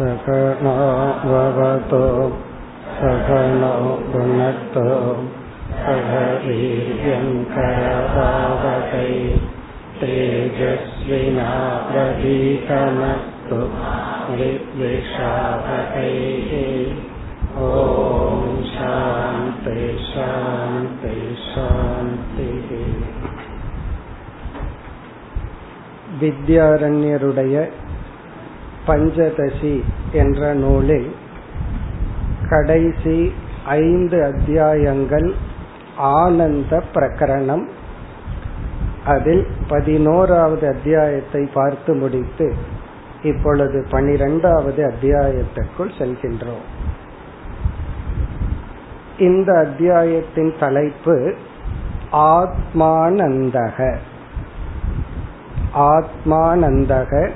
सकनाववतो सकनो भुनक्तो सह वीर्यङ्करभावकै तेजस्विनावधीतमस्तु विद्विषावकैः ॐ शान्ति शान्ति शान्तिः வித்யாரண்யருடைய பஞ்சதசி என்ற நூலில் கடைசி ஐந்து அத்தியாயங்கள் ஆனந்த பிரகரணம். அதில் பதினோராவது அத்தியாயத்தை பார்த்து முடித்து இப்பொழுது பனிரெண்டாவது அத்தியாயத்திற்குள் செல்கின்றோம். இந்த அத்தியாயத்தின் தலைப்பு ஆத்மானந்தக. ஆத்மானந்தக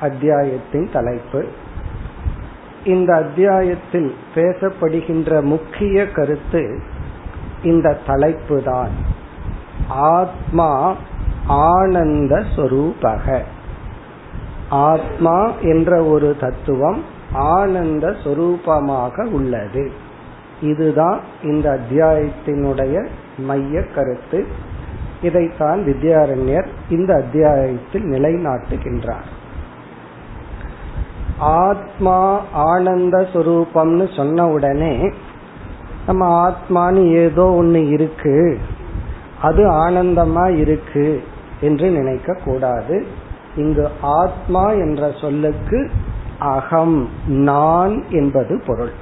அத்தியாயத்தின் தலைப்பு. இந்த அத்தியாயத்தில் பேசப்படுகின்ற முக்கிய கருத்து இந்த தலைப்பு தான் ஆத்மா ஆனந்த சொரூபக. ஆத்மா என்ற ஒரு தத்துவம் ஆனந்த சொரூபமாக உள்ளது. இதுதான் இந்த அத்தியாயத்தினுடைய மைய கருத்து. இதைத்தான் வித்யாரண்யர் இந்த அத்தியாயத்தில் நிலைநாட்டுகின்றார். ஆத்மா ஆனந்த சுரூபம்னு சொன்ன உடனே நம்ம ஆத்மான்னு ஏதோ ஒன்று இருக்கு. அது ஆனந்தமா இருக்கு என்று நினைக்க கூடாது. இங்கு ஆத்மா என்ற சொல்லுக்கு அகம் நான் என்பது பொருள்.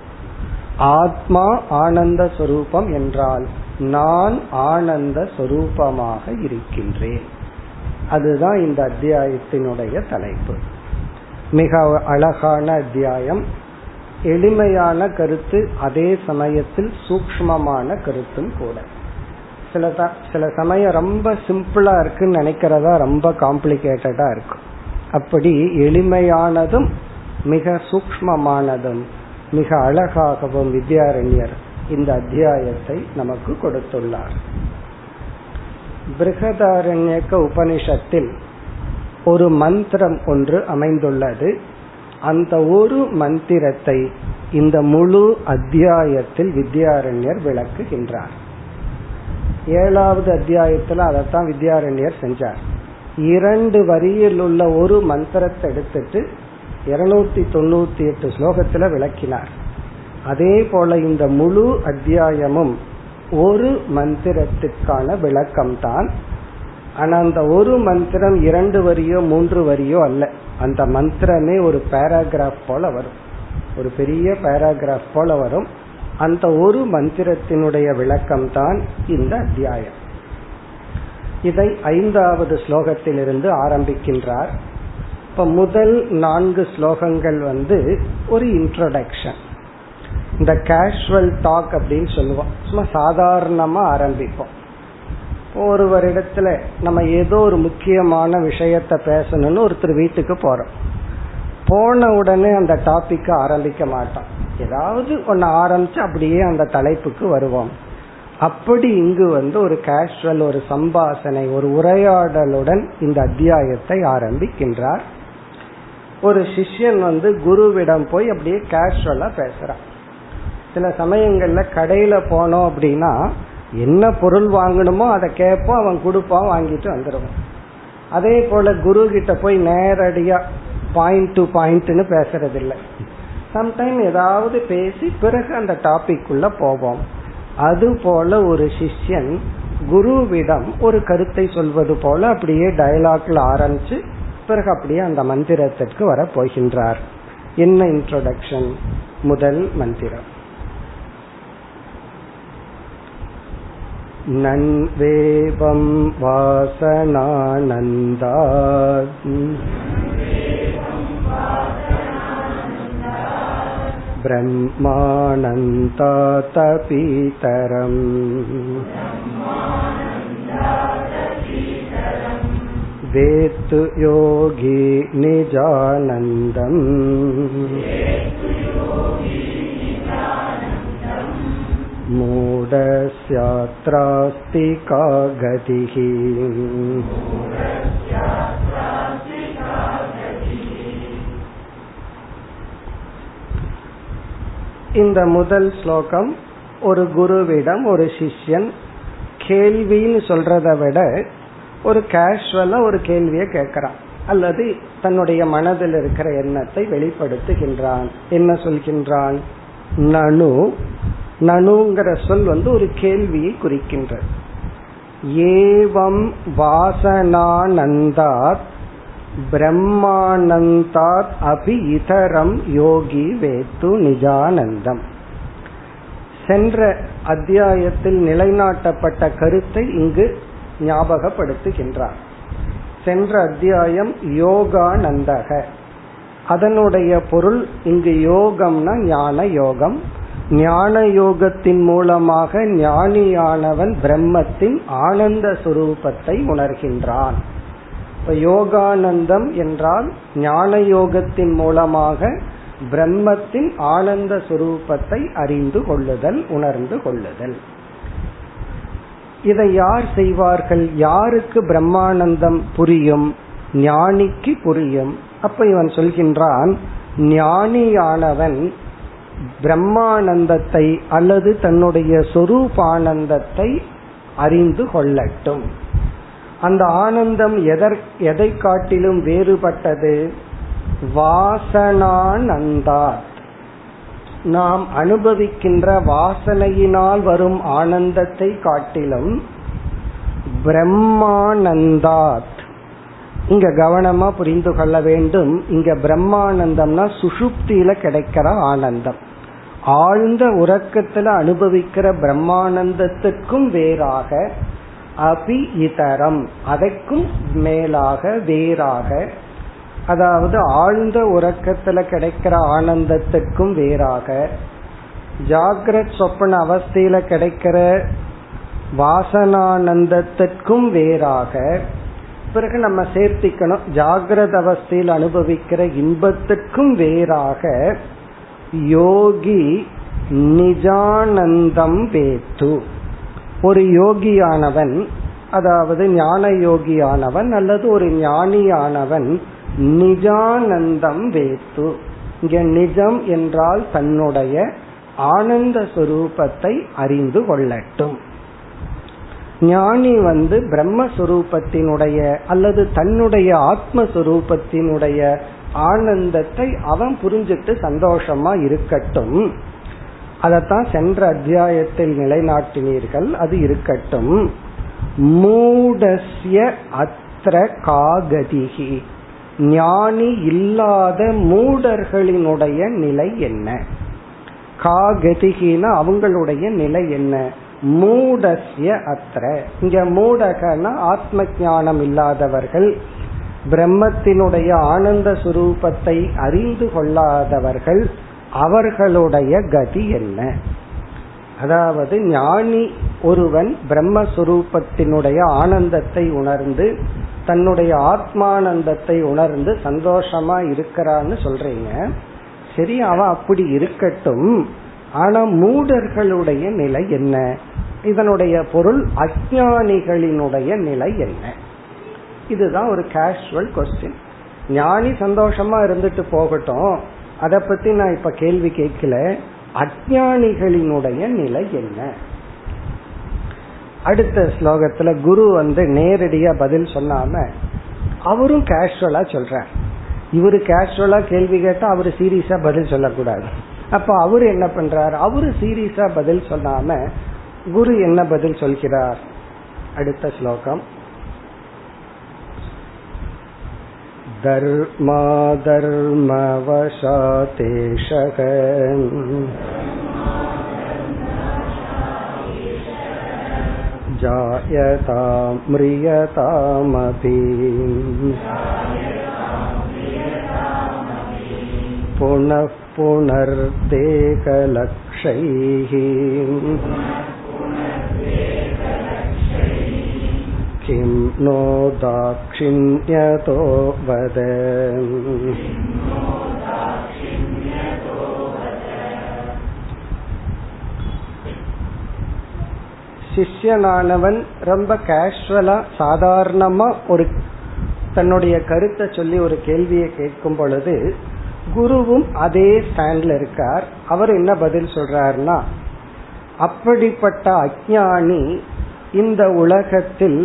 ஆத்மா ஆனந்த சொரூபம் என்றால் நான் ஆனந்த சொரூபமாக இருக்கின்றேன். அதுதான் இந்த அத்தியாயத்தினுடைய தலைப்பு. மிக அழகான அத்தியாயம். எளிமையான கருத்து அதே சமயத்தில் சூக்மமான கருத்தும் கூட. சில சில சமயம் ரொம்ப சிம்பிளா இருக்குன்னு நினைக்கிறதா ரொம்ப காம்ப்ளிகேட்டடா இருக்கும். அப்படி எளிமையானதும் மிக சூக்மமானதும் மிக அழகாகவும் வித்யாரண்யர் இந்த அத்தியாயத்தை நமக்கு கொடுத்துள்ளார். பிருகதாரண்யக்க உபனிஷத்தில் ஒரு மந்திரம் ஒன்று அமைந்துள்ளது. அந்த ஒரு மந்திரத்தை இந்த முழு அத்தியாயத்தில் வித்யாரண்யர் விளக்குகின்றார். ஏழாவது அத்தியாயத்துல அதைத்தான் வித்யாரண்யர் செஞ்சார். இரண்டு வரியில் உள்ள ஒரு மந்திரத்தை எடுத்துட்டு இருநூத்தி தொண்ணூத்தி எட்டு ஸ்லோகத்துல விளக்கினார். அதே போல இந்த முழு அத்தியாயமும் ஒரு மந்திரத்துக்கான விளக்கம் தான் ஆனா அந்த ஒரு மந்திரம் இரண்டு வரியோ மூன்று வரியோ அல்ல. அந்த மந்திரமே ஒரு பேராகிராஃப் போல வரும். ஒரு பெரிய பேராகிராஃப் போல வரும். அந்த ஒரு மந்திரத்தினுடைய விளக்கம் தான் இந்த அத்தியாயம். இதை ஐந்தாவது ஸ்லோகத்திலிருந்து ஆரம்பிக்கின்றார். இப்ப முதல் நான்கு ஸ்லோகங்கள் வந்து ஒரு இன்ட்ரோடக்ஷன் இந்த கேஷுவல் டாக் அப்படின்னு சொல்லுவோம். சும்மா சாதாரணமா ஆரம்பிப்போம். ஒருவரிடத்துல நம்ம ஏதோ ஒரு முக்கியமான விஷயத்த பேசணும்னு ஒருத்தர் வீட்டுக்கு போறோம். போன உடனே அந்த டாபிக் ஆரம்பிக்க மாட்டோம். ஏதாவது ஒன்னு ஆரம்பிச்சு அப்படியே அந்த தலைப்புக்கு வருவோம். அப்படி இங்கு வந்து ஒரு கேஷுவல் ஒரு சம்பாசனை ஒரு உரையாடலுடன் இந்த அத்தியாயத்தை ஆரம்பிக்கின்றார். ஒரு சிஷ்யன் வந்து குருவிடம் போய் அப்படியே கேஷுவலா பேசுறான். சில சமயங்கள்ல கடையில போனோம் அப்படின்னா என்ன பொருள் வாங்கணுமோ அதை கேட்போம் அவன் கொடுப்பான் வாங்கிட்டு வந்துடுவான் அதே போல குரு கிட்ட போய் நேரடியா பாயிண்ட் டு பாயிண்ட்னு பேசுறது இல்லை சம்டைம் ஏதாவது பேசி பிறகு அந்த டாபிக் உள்ள போவோம். அது போல ஒரு சிஷ்யன் குருவிடம் ஒரு கருத்தை சொல்வது போல அப்படியே டயலாக்ல ஆரம்பிச்சு பிறகு அப்படியே அந்த மந்திரத்திற்கு வர போகின்றார். என்ன இன்ட்ரோடக்ஷன் முதல் மந்திரம். नन्वेवं वासनानन्दात् ब्रह्मानन्तातपीतरम् वेत्तु योगी निजानन्दम् मूढस्यात्रास्ति का गतिः இந்த முதல் ஸ்லோகம் ஒரு குருவிடம் ஒரு சிஷ்யன் கேள்வின்னு சொல்றதை விட ஒரு கேஷுவலா ஒரு கேள்வியை கேட்கிறான் அல்லது தன்னுடைய மனதில் இருக்கிற எண்ணத்தை வெளிப்படுத்துகின்றான் என்ன சொல்கின்றான் நனு நனுங்கிற சொல் வந்து ஒரு கேள்வியை குறிக்கின்ற ஏவம் வாசனானந்தாத் பிரம்மானந்தாத் அபி இதரம் யோகி வேத்து நிஜானந்தம். சென்ற அத்தியாயத்தில் நிலைநாட்டப்பட்ட கருத்தை இங்கு ஞாபகப்படுத்துகின்றார். சென்ற அத்தியாயம் யோகானந்தக. அதனுடைய பொருள் இங்கு யோகம்னா ஞான யோகம் ஞான யோகத்தின் மூலமாக ஞானியானவன் பிரம்மத்தின் ஆனந்த சுரூபத்தை உணர்கின்றான். இப்ப யோகானந்தம் என்றால் ஞான யோகத்தின் மூலமாக பிரம்மத்தின் ஆனந்த சுரூபத்தை அறிந்து கொள்ளுதல் உணர்ந்து கொள்ளுதல். இதை யார் செய்வார்கள்? யாருக்கு பிரம்மானந்தம் புரியும்? ஞானிக்கு புரியும். அப்ப இவன் சொல்கின்றான் ஞானியானவன் பிரம்மானந்தத்தை அல்லது தன்னுடைய சொரூபானந்தத்தை அறிந்து கொள்ளட்டும். அந்த ஆனந்தம் எதற் எதை காட்டிலும் வேறுபட்டது? வாசனானந்தாத். நாம் அனுபவிக்கின்ற வாசனையினால் வரும் ஆனந்தத்தை காட்டிலும் பிரம்மானந்தாத். இங்க கவனமா புரிந்து கொள்ள வேண்டும். இங்க பிரம்மானந்தம்னா சுஷுப்தியில கிடைக்கிற ஆனந்தம். ஆழ்ந்த உறக்கத்துல அனுபவிக்கிற பிரம்மானந்தத்துக்கும் வேறாக அபி இதரம் அதற்கும் மேலாக வேறாக அதாவது ஆழ்ந்த உறக்கத்துல கிடைக்கிற ஆனந்தத்துக்கும் வேறாக ஜாகிரத் சொப்பன அவஸ்தையில கிடைக்கிற வாசனானந்தத்திற்கும் வேறாக பிறகு நம்ம சேர்த்திக்கணும் ஜாகிரத அவஸ்தையில் அனுபவிக்கிற இன்பத்துக்கும் வேறாக யோகி நிஜானந்தம் பேத்து. ஒரு யோகியானவன் அதாவது ஞான யோகியானவன் அல்லது ஒரு ஞானியானவன் நிஜானந்தம் வேத்து இங்க நிஜம் என்றால் தன்னுடைய ஆனந்த சுரூபத்தை அறிந்து கொள்ளட்டும். ஞானி வந்து பிரம்மஸ்வரூபத்தினுடைய அல்லது தன்னுடைய ஆத்மஸ்வரூபத்தினுடைய ஆனந்தத்தை அவன் புரிஞ்சிட்டு சந்தோஷமா இருக்கட்டும். அதத்தான் சென்ற அத்தியாயத்தில் நிலைநாட்டினீர்கள் அது இருக்கட்டும். மூடஸ்ய அத்திர காகதிகி ஞானி இல்லாத மூடர்களினுடைய நிலை என்ன? காகதிகின அவங்களுடைய நிலை என்ன? மூடஸ்ய அத்திர. இங்க மூடகன ஆத்ம ஞானம் இல்லாதவர்கள். பிரம்மத்தினுடைய ஆனந்த சுரூபத்தை அறிந்து கொள்ளாதவர்கள் அவர்களுடைய கதி என்ன? அதாவது ஞானி ஒருவன் பிரம்மஸ்வரூபத்தினுடைய ஆனந்தத்தை உணர்ந்து தன்னுடைய ஆத்மானந்தத்தை உணர்ந்து சந்தோஷமா இருக்கிறான்னு சொல்றீங்க. சரி அவன் அப்படி இருக்கட்டும். ஆனா மூடர்களுடைய நிலை என்ன? இதனுடைய பொருள் அஜானிகளினுடைய நிலை என்ன? இதுதான் ஒரு கேஷுவல் கொஸ்டின் ஞானி சந்தோஷமா இருந்துட்டு போகட்டும். அதை பத்தி நான் இப்ப கேள்வி கேட்கல. அஜானிகளினுடைய நிலை என்ன? அடுத்த ஸ்லோகத்துல குரு வந்து நேரடியா பதில் சொன்னாம அவரும் கேஷுவலா சொல்றார். இவரு கேஷுவலா கேள்வி கேட்டா அவரு சீரியஸா பதில் சொல்லக்கூடாது. அப்ப அவரு என்ன பண்றாரு? அவரு சீரியஸா பதில் சொல்லாம குரு என்ன பதில் சொல்கிறார்? அடுத்த ஸ்லோகம். धर्माधर्मवशातेशः जायतां म्रियतामपि पुनः पुनर्देकलक्षैः किं नो दाक्षिण्यतो वद சிஷ்யனானவன் ரொம்ப கேஷுவலா சாதாரணமா ஒரு தன்னுடைய கருத்தை சொல்லி ஒரு கேள்வியை கேட்கும் பொழுது குருவும் அதே ஸ்டாண்ட்ல இருக்கார் அவர் என்ன பதில் சொல்றாருன்னா அப்படிப்பட்ட அஜானி இந்த உலகத்தில்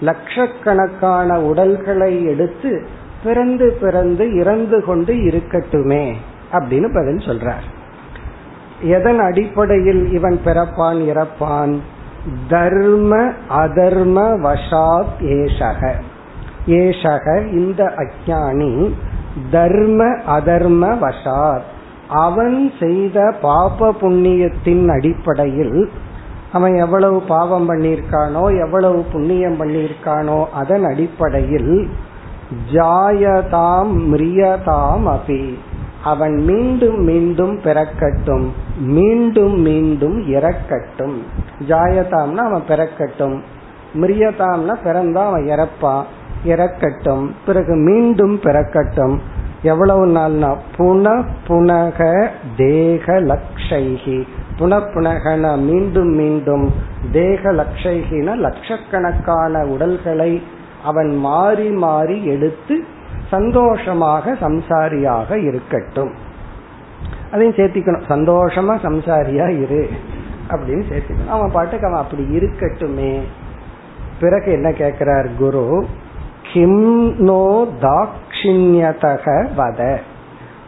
லட்சக்கணக்கான உடல்களை எடுத்து பிறந்து பிறந்து இறந்து கொண்டு இருக்கட்டுமே அப்படின்னு பதில் சொல்றார். எதன் அடிப்படையில் இவன் பிறப்பான் இறப்பான்? தர்ம அதர்ம வசாத் ஏஷக. ஏஷக இந்த அஜானி தர்ம அதர்ம வசாத். அவன் செய்த பாப புண்ணியத்தின் அடிப்படையில் அவன் எவ்வளவு பாவம் பண்ணியிருக்கானோ எவ்வளவு புண்ணியம் பண்ணியிருக்கானோ அதன் அடிப்படையில் ஜாயதாம் மிரியதாம் அபி. அவன் மீண்டும் மீண்டும் பிறக்கட்டும் மீண்டும் மீண்டும் இறக்கட்டும். ஜாயதாம்னா அவன் பிறக்கட்டும் மிரியதாம்னா பிறந்தா அவன் இறப்பான் இறக்கட்டும் பிறகு மீண்டும் பிறக்கட்டும். எவ்வளவு நாள்னா? புன புனக தேக லக்ஷைகி புனப்புனகன மீண்டும் மீண்டும் தேக லக்ஷைகின லட்சக்கணக்கான உடல்களை அவன் மாறி மாறி எடுத்து சந்தோஷமாக சம்சாரியாக இருக்கட்டும். அதையும் சேர்த்திக்கணும். சந்தோஷமா சம்சாரியா இரு அப்படின்னு சேர்த்திக்கணும். அவன் பாட்டுக்கு அவன் அப்படி இருக்கட்டுமே. பிறகு என்ன கேட்கிறார் குரு? கிம் நோ தாட்சிணியதக வத.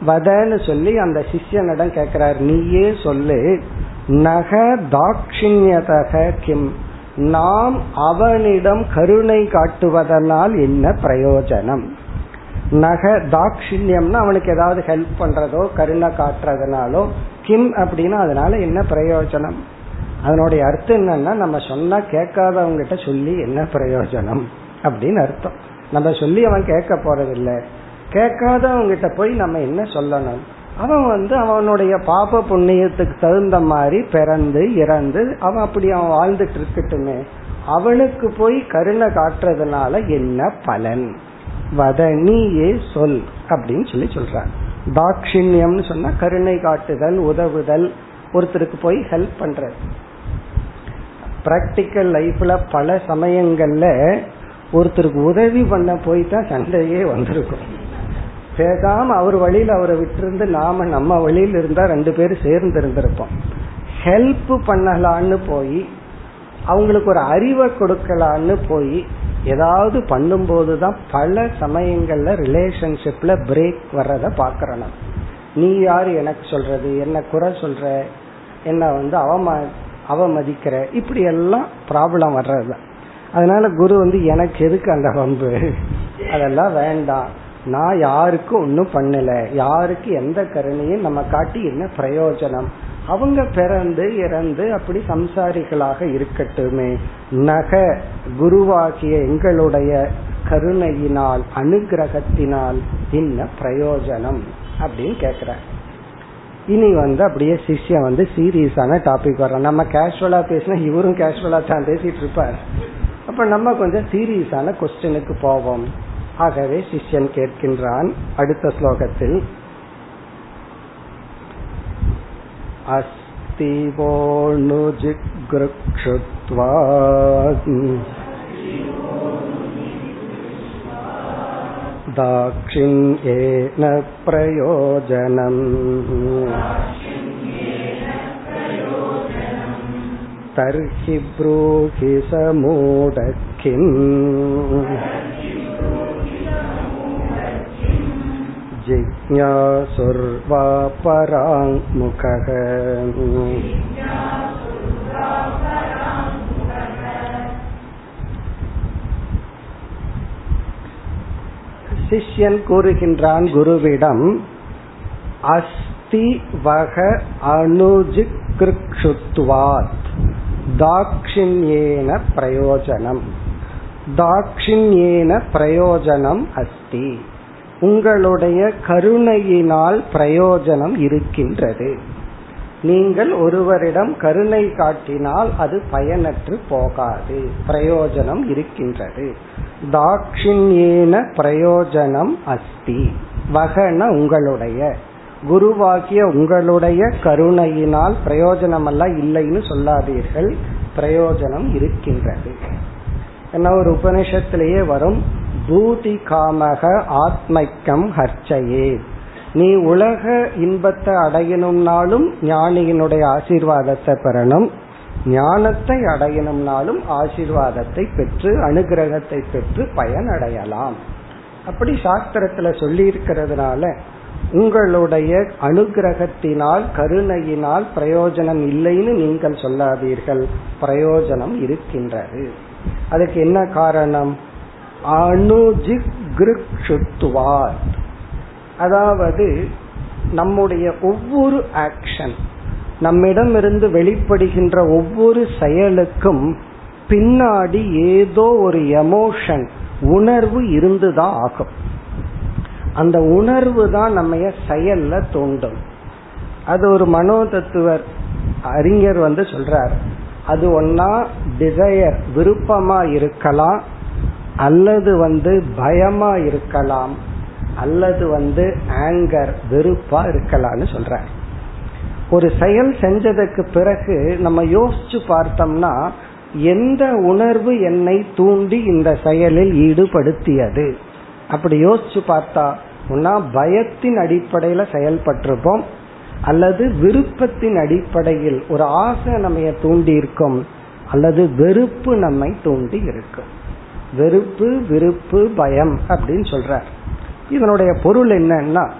வதன்னு சொல்லி அந்த சிஷ்யனிடம் கேட்கிறார் நீயே சொல்லு நக தாட்சிணியதக கிம்? நாம் அவனிடம் கருணை காட்டுவதனால் என்ன பிரயோஜனம்? நக தாட்சிணியம்னா அவனுக்கு ஏதாவது ஹெல்ப் பண்றதோ கருணை காட்டுறதுனாலோ கிம் அப்படின்னா அதனால என்ன பிரயோஜனம்? அதனுடைய அர்த்தம் என்னன்னா நம்ம சொன்னா கேட்காதவங்கிட்ட சொல்லி என்ன பிரயோஜனம்? அப்படின்னு அர்த்தம். நம்ம சொல்லி அவன் கேட்க போறதில்லை. கேட்காதவங்கிட்ட போய் நம்ம என்ன சொல்லணும்? அவன் வந்து அவனுடைய பாப புண்ணியத்துக்கு தகுந்த மாதிரி பிறந்து இறந்து அவன் அப்படி அவன் வாழ்ந்துட்டு இருக்கட்டுமே. அவனுக்கு போய் கருணை காட்டுறதுனால என்ன பலன்? வத நீயே சொல் அப்படின்னு சொல்லி சொல்றான். தாட்சிணியம்னு சொன்னா கருணை காட்டுதல் உதவுதல் ஒருத்தருக்கு போய் ஹெல்ப் பண்றது. பிராக்டிக்கல் லைஃப்ல பல சமயங்கள்ல ஒருத்தருக்கு உதவி பண்ண போய் தான் சண்டையே வந்திருக்கும். பேசாம அவர் வழியில அவரை விட்டுருந்து நாம நம்ம வழியில் இருந்தா ரெண்டு பேரும் சேர்ந்து இருந்திருப்போம். ஹெல்ப் பண்ணலான்னு போய் அவங்களுக்கு ஒரு அறிவை கொடுக்கலான்னு போய் ஏதாவது பண்ணும்போது தான் பல சமயங்கள்ல ரிலேஷன்ஷிப்ல பிரேக் வர்றத பாக்கிறோம் நீ யார் எனக்கு சொல்றது? என்ன குறை சொல்ற? என்ன வந்து அவம அவமதிக்கிற? இப்படி எல்லாம் ப்ராப்ளம் வர்றது அதனால குரு வந்து எனக்கு எதுக்கு அந்த வம்பு? அதெல்லாம் வேண்டாம். நான் யாருக்கும் ஒன்னும் பண்ணல. யாருக்கு எந்த கருணையும் நம்ம காட்டி என்ன பிரயோஜனம்? அவங்க பிறந்து இறந்து அப்படி சம்சாரிகளாக இருக்கட்டுமே. நக குருவாகிய எங்களுடைய கருணையினால் அனுகிரகத்தினால் என்ன பிரயோஜனம்? அப்படின்னு கேக்குற இனி வந்து அப்படியே சிஷ்யம் வந்து சீரியஸான டாபிக் வர்றோம். நம்ம கேஷுவலா பேசினா இவரும் கேஷுவலா தான் பேசிட்டு இருப்பார். அப்ப நம்ம கொஞ்சம் சீரியஸான கொஸ்டினுக்கு போவோம். ஆகவே சிஷ்யன் கேட்கின்றான் அடுத்த ஸ்லோகத்தில் अस्ति वोणुजिगृक्षुत्वा दाक्षिण्येन प्रयोजनम् तर्हि ब्रूहि समूढकिम् जिज्ञासुर्वा पराङ्मुखः சிஷ்யன் கூறுகின்றான் குருவிடம் அஸ்தி வக அனுஜிக்ருக்ஷுத்வாத் தாக்ஷிண்யேன பிரயோஜனம் தாக்ஷிண்யேன பிரயோஜனம் அஸ்தி உங்களுடைய கருணையினால் பிரயோஜனம் இருக்கின்றது. நீங்கள் ஒருவரிடம் கருணை காட்டினால் அது பயனற்று போகாது. பிரயோஜனம் இருக்கின்றது. தாட்சிண்யேன பிரயோஜனம் அஸ்தி. வகன உங்களுடைய. குருவாகிய உங்களுடைய கருணையினால் பிரயோஜனம் எல்லாம் இல்லைன்னு சொல்லாதீர்கள். பிரயோஜனம் இருக்கின்றது. என்ன ஒரு உபனிஷத்திலேயே வரும் பூதி காமக ஆத்மைக்கம் ஹர்ச்சையே. நீ உலக இன்பத்தை அடையணும்னாலும் ஞானியினுடைய ஆசீர்வாதத்தை பெறணும். ஞானத்தை அடையணும்னாலும் ஆசீர்வாதத்தை பெற்று அனுகிரகத்தை பெற்று பயன் அடையலாம் அப்படி சாஸ்திரத்துல சொல்லி இருக்கிறதுனால உங்களுடைய அனுகிரகத்தினால் கருணையினால் பிரயோஜனம் இல்லைன்னு நீங்கள் சொல்லாதீர்கள். பிரயோஜனம் இருக்கின்றது. அதுக்கு என்ன காரணம்? அணுஜிக்ருக்ஷுத்துவார் அதாவது நம்முடைய ஒவ்வொரு ஆக்ஷன் நம்மிடமிருந்து வெளிப்படுகின்ற ஒவ்வொரு செயலுக்கும் பின்னாடி ஏதோ ஒரு எமோஷன் உணர்வு இருந்துதான் ஆகும். அந்த உணர்வு தான் நம்ம செயல்ல தோண்டும். அது ஒரு மனோ தத்துவர் அறிஞர் வந்து சொல்றார். அது ஒன்னா டிசையர் விருப்பமா இருக்கலாம் அல்லது வந்து பயமா இருக்கலாம் அல்லது வந்து ஆங்கர் வெறுப்பா இருக்கலாம்னு சொல்ற ஒரு செயல் செஞ்சதுக்கு பிறகு நம்ம யோசிச்சு பார்த்தோம்னா எந்த உணர்வு என்னை தூண்டி இந்த செயலில் ஈடுபடுத்தியது? அப்படி யோசிச்சு பார்த்தா ஒன்னா பயத்தின் அடிப்படையில செயல்பட்டிருப்போம் அல்லது விருப்பத்தின் அடிப்படையில் ஒரு ஆசை நம்ம தூண்டி இருக்கும் அல்லது வெறுப்பு நம்மை தூண்டி இருக்கும் வெறுப்பு விருப்பு பயம் அப்படின்னு சொல்றார். இதனுடைய பொருள் என்னன்னா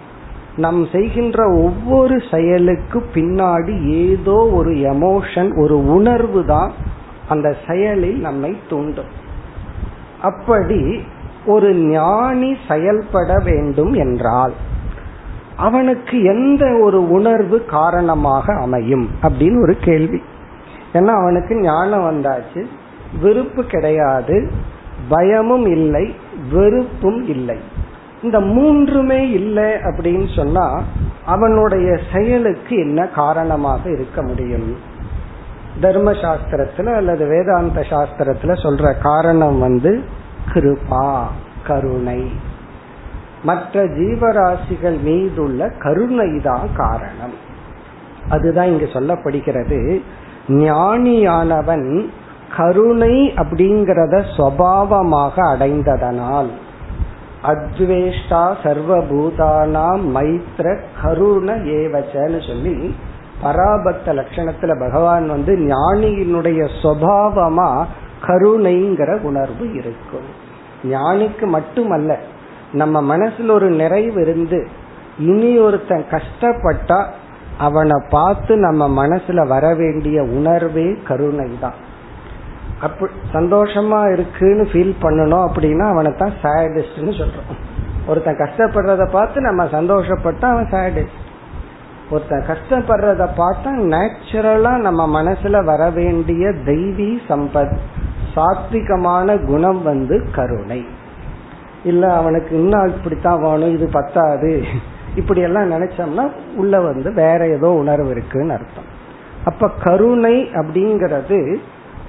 நம் செய்கின்ற ஒவ்வொரு செயலுக்கு பின்னாடி ஏதோ ஒரு எமோஷன் ஒரு உணர்வு தான் அந்த செயலில் நம்மை தூண்டும். அப்படி ஒரு ஞானி செயல்பட வேண்டும் என்றால் அவனுக்கு எந்த ஒரு உணர்வு காரணமாக அமையும் அப்படின்னு ஒரு கேள்வி. ஏன்னா அவனுக்கு ஞானம் வந்தாச்சு விருப்பு கிடையாது பயமும் இல்லை வெறுப்பும் இல்லை. இந்த மூன்றுமே இல்லை அப்படின்னு சொன்னா அவனுடைய செயலுக்கு என்ன காரணமாக இருக்க முடியும்? தர்ம சாஸ்திரத்துல அல்லது வேதாந்த சாஸ்திரத்துல சொல்ற காரணம் வந்து கிருபா கருணை. மற்ற ஜீவராசிகள் மீதுள்ள கருணை தான் காரணம். அதுதான் இங்க சொல்லப்படுகிறது. ஞானியானவன் கருணை அப்படிங்கிறத சுவாவமாக அடைந்ததனால் அத்வேஷ்டா சர்வபூதானாம் மைத்ர கருண ஏவச்சன்னு சொல்லி பராபத்த லட்சணத்துல பகவான் வந்து ஞானியினுடைய சுவாவமா கருணைங்கிற உணர்வு இருக்கும். ஞானிக்கு மட்டுமல்ல நம்ம மனசுல ஒரு நிறைவு இருந்து இனி ஒருத்தன் கஷ்டப்பட்டா அவனை பார்த்து நம்ம மனசுல வர வேண்டிய உணர்வே கருணை தான் அப்ப சந்தோஷமா இருக்குன்னு ஃபீல் பண்ணணும் அப்படின்னா அவனை தான் சேடஸ்ட்னு சொல்றோம். ஒருத்தன் கஷ்டப்படுறத பார்த்து நம்ம சந்தோஷப்பட்டா அவன் சேடஸ்ட் ஒருத்தன் கஷ்டப்படுறத பார்த்தா நேச்சுரலா நம்ம மனசுல வர வேண்டிய தெய்வீ சம்பத் சாத்விகமான குணம் வந்து கருணை. இல்ல அவனுக்கு இன்னும் இப்படித்தான் வேணும் இது பத்தாது. இப்படி எல்லாம் நினைச்சோம்னா உள்ள வந்து வேற ஏதோ உணர்வு இருக்குன்னு அர்த்தம். அப்ப கருணை அப்படிங்கிறது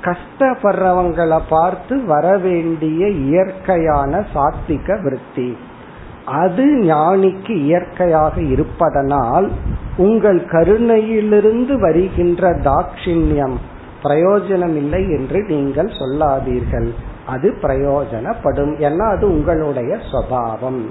கஷ்டப்படுறவங்களை பார்த்து வரவேண்டிய இயற்கையான சாத்விக விருத்தி. அது ஞானிக்கு இயற்கையாக இருப்பதனால் உங்கள் கருணையிலிருந்து வருகின்ற தாட்சிணியம் பிரயோஜனம் இல்லை என்று நீங்கள் சொல்லாதீர்கள். அது பிரயோஜனப்படும். ஏன்னா அது உங்களுடைய சுவாவம்.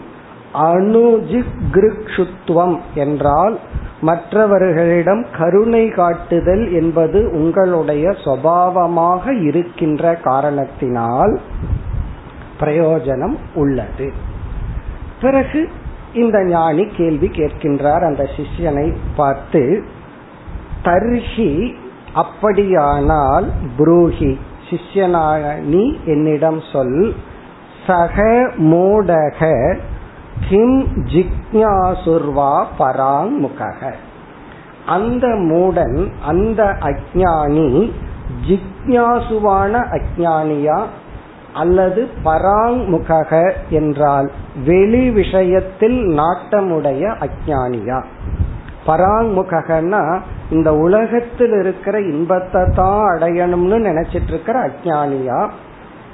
அணுஜிக்ருக்ஷுத்துவம் என்றால் மற்றவர்களிடம் கருணை காட்டுதல் என்பது உங்களுடைய சுவாவமாக இருக்கின்ற காரணத்தினால் பிரயோஜனம் உள்ளது. பிறகு இந்த ஞானி கேள்வி கேட்கின்றார். அந்த சிஷ்யனை பார்த்து தர்ஹி அப்படியானால் புரூஹி சிஷ்யனானி என்னிடம் சொல் சக மூடக கிம் ஜிக்யாசுர்வா பராங்முக அந்த மூடன் அந்த அஜானி ஜிக்யாசுவான அஜானியா அல்லது பராங்முக என்றால் வெளி விஷயத்தில் நாட்டமுடைய அஜானியா பராங்முகன்னா இந்த உலகத்தில் இருக்கிற இன்பத்தை தான் அடையணும்னு நினைச்சிட்டு இருக்கிற அஜானியா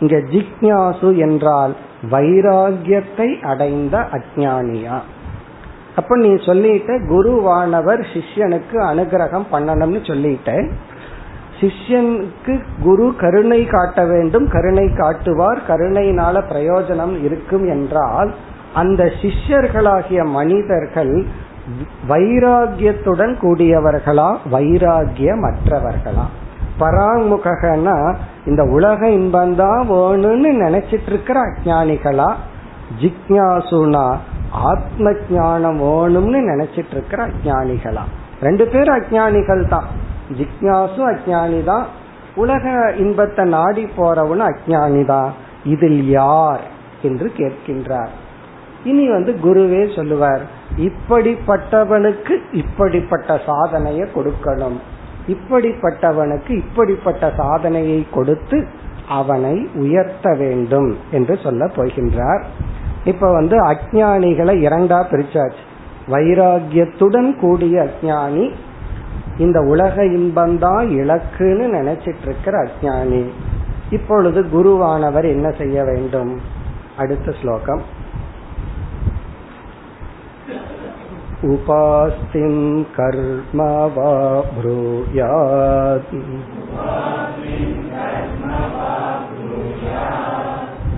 இங்க ஜிக்யாசு என்றால் வைராகியத்தை அடைந்த அஜானியா அப்ப நீ சொல்லிட்ட குருவானவர் சிஷ்யனுக்கு அனுகிரகம் பண்ணணும்னு சொல்லிட்ட சிஷ்யனுக்கு குரு கருணை காட்ட வேண்டும் கருணை காட்டுவார் கருணையினால பிரயோஜனம் இருக்கும் என்றால் அந்த சிஷ்யர்களாகிய மனிதர்கள் வைராகியத்துடன் கூடியவர்களா? வைராகியமற்றவர்களா? பராமுகனா இந்த உலக இன்பந்தான் வேணும்னு நினைச்சிட்டு இருக்கிற அஜானிகளா ஜிக்யாசுனா ஆத்ம ஞானம் வேணும்னு நினைச்சிட்டு இருக்கிற அஜானிகளா ரெண்டு பேரும் அஜானிகள் தான். ஜிக்யாசு அஜானி தான். உலக இன்பத்தை நாடி போறவனு அஜானி தான். இதில் யார் என்று கேட்கின்றார். இனி வந்து குருவே சொல்லுவார் இப்படிப்பட்டவனுக்கு இப்படிப்பட்ட சாதனையை கொடுக்கணும். இப்படிப்பட்டவனுக்கு இப்படிப்பட்ட சாதனையை கொடுத்து அவனை உயர்த்த வேண்டும் என்று சொல்ல போகின்றார். இப்ப வந்து அஜானிகளை இரண்டா பிரிச்சாச்சு. வைராகியத்துடன் கூடிய அஜானி இந்த உலக இன்பந்தான் இலக்குன்னு நினைச்சிட்டு இருக்கிற அஜானி இப்பொழுது குருவானவர் என்ன செய்ய வேண்டும்? அடுத்த ஸ்லோகம். उपास्तिं कर्म वा ब्रूयात्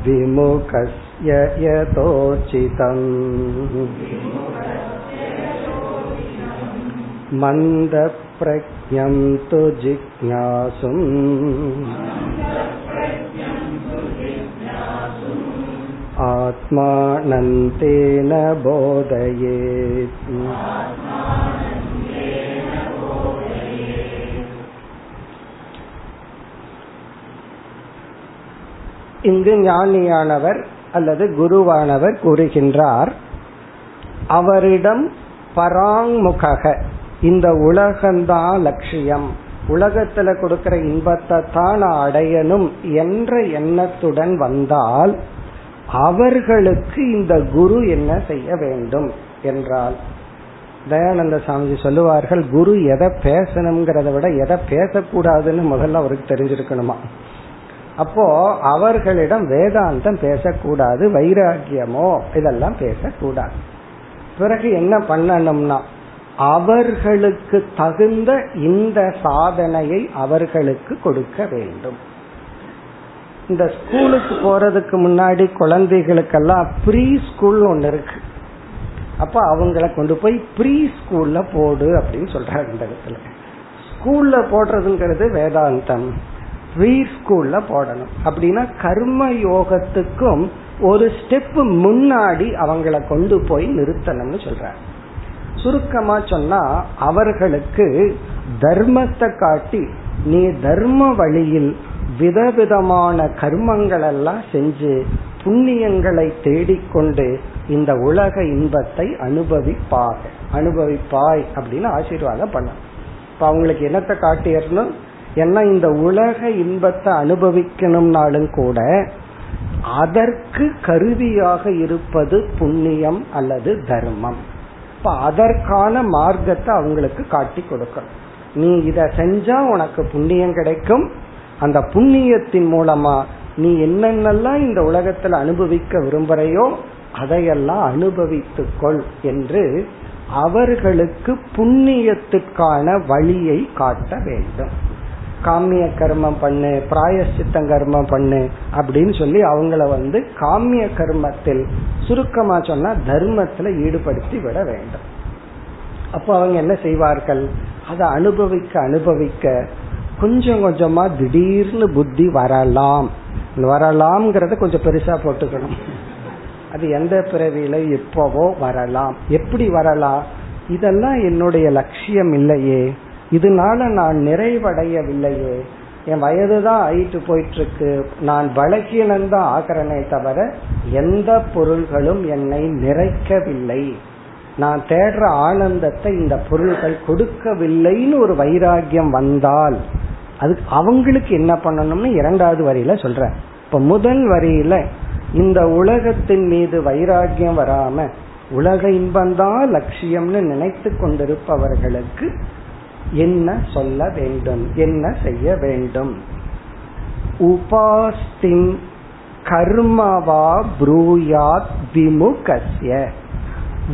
विमुखस्य यतोचितम् मन्दप्रज्ञं तु जिज्ञासुम् आत्मानन्तेन बोधयेत् இங்கு ஞானியானவர் அல்லது குருவானவர் கூறுகின்றார் அவரிடம் பராங்முக இந்த உலகந்தான் லட்சியம் உலகத்துல கொடுக்கிற இன்பத்தை தான் அடையணும் என்ற எண்ணத்துடன் வந்தால் அவர்களுக்கு இந்த குரு என்ன செய்ய வேண்டும் என்றால் தயானந்த சாமிஜி சொல்லுவார்கள் குரு எதை பேசணுங்கிறத விட எதை பேசக்கூடாதுன்னு முதல்ல அவருக்கு தெரிஞ்சிருக்கணுமா? அப்போ அவர்களிடம் வேதாந்தம் பேசக்கூடாது வைராகியமோ இதெல்லாம் பேசக்கூடாது. பிறகு என்ன பண்ணணும்னா அவர்களுக்கு தகுந்த இந்த சாதனையை அவர்களுக்கு கொடுக்க வேண்டும். இந்த ஸ்கூலுக்கு போறதுக்கு முன்னாடி குழந்தைகளுக்கெல்லாம் ப்ரீ ஸ்கூல் ஒன்று இருக்கு. அப்ப அவங்கள கொண்டு போய் ப்ரீ ஸ்கூல்ல போடு அப்படின்னு சொல்றாரு இந்த இடத்துல. ஸ்கூல்ல போடுறதுங்கிறது வேதாந்தம். ப்ரீ ஸ்கூல்ல போடணும். அப்படின்னா கர்ம யோகத்துக்கும் ஒரு ஸ்டெப் முன்னாடி அவங்கள கொண்டு போய் நிறுத்தணும்னு சொல்றாரு சுருக்கமா சொன்னா அவர்களுக்கு தர்மத்தை காட்டி நீ தர்ம வழியில் விதவிதமான கர்மங்கள் எல்லாம் செஞ்சு புண்ணியங்களை தேடிக்கொண்டு இந்த உலக இன்பத்தை அனுபவிப்பாக அனுபவிப்பாய் அப்படின்னு ஆசீர்வாதம் பண்ண இப்ப அவங்களுக்கு என்னத்தை காட்டிடணும்? ஏன்னா இந்த உலக இன்பத்தை அனுபவிக்கணும்னாலும் கூட அதற்கு கருவியாக இருப்பது புண்ணியம் அல்லது தர்மம். இப்ப அதற்கான மார்க்கத்தை அவங்களுக்கு காட்டி கொடுக்கணும். நீ இத செஞ்சா உனக்கு புண்ணியம் கிடைக்கும். அந்த புண்ணியத்தின் மூலமா நீ என்னென்னலாம் இந்த உலகத்துல அனுபவிக்க விரும்புறையோ அதையெல்லாம் அனுபவித்துக்கொள் என்று அவர்களுக்கு புண்ணியத்துக்கான வழியை காட்ட வேண்டும். காமிய கர்மம் பண்ணு பிராயசித்தம் கர்மம் பண்ணு அப்படின்னு சொல்லி அவங்கள வந்து காமிய கர்மத்தில் சுருக்கமா சொன்னா தர்மத்துல ஈடுபடுத்தி விட வேண்டும். அப்போ அவங்க என்ன செய்வார்கள்? அதை அனுபவிக்க அனுபவிக்க கொஞ்சம் கொஞ்சமா திடீர்னு புத்தி வரலாம். வரலாம்ங்கிறத கொஞ்சம் பெருசா போட்டுக்கணும். அது எந்த பிறவியில எப்பவோ வரலாம். எப்படி வரலாம்? இதெல்லாம் என்னுடைய லட்சியம் இல்லையே. இதனால நான் நிறைவடையவில்லையே. என் வயதுதான் ஆயிட்டு போயிட்டு இருக்கு நான் பலகீனந்தான் ஆகிறனே தவிர எந்த பொருள்களும் என்னை நிறைக்கவில்லை. நான் தேடுற ஆனந்தத்தை இந்த பொருள்கள் கொடுக்கவில்லைன்னு ஒரு வைராகியம் வந்தால் அது அவங்களுக்கு என்ன பண்ணணும்னு இரண்டாவது வரியில சொல்ற. இப்ப முதல் வரியில இந்த உலகத்தின் மீது வைராகியம் வராம உலக இன்பந்தான் லட்சியம்னு நினைத்து கொண்டிருப்பவர்களுக்கு என்ன சொல்ல வேண்டும்? என்ன செய்ய வேண்டும்? உபாஸ்தின் கர்மவா ப்ரூயாத் விமுகஸ்ய.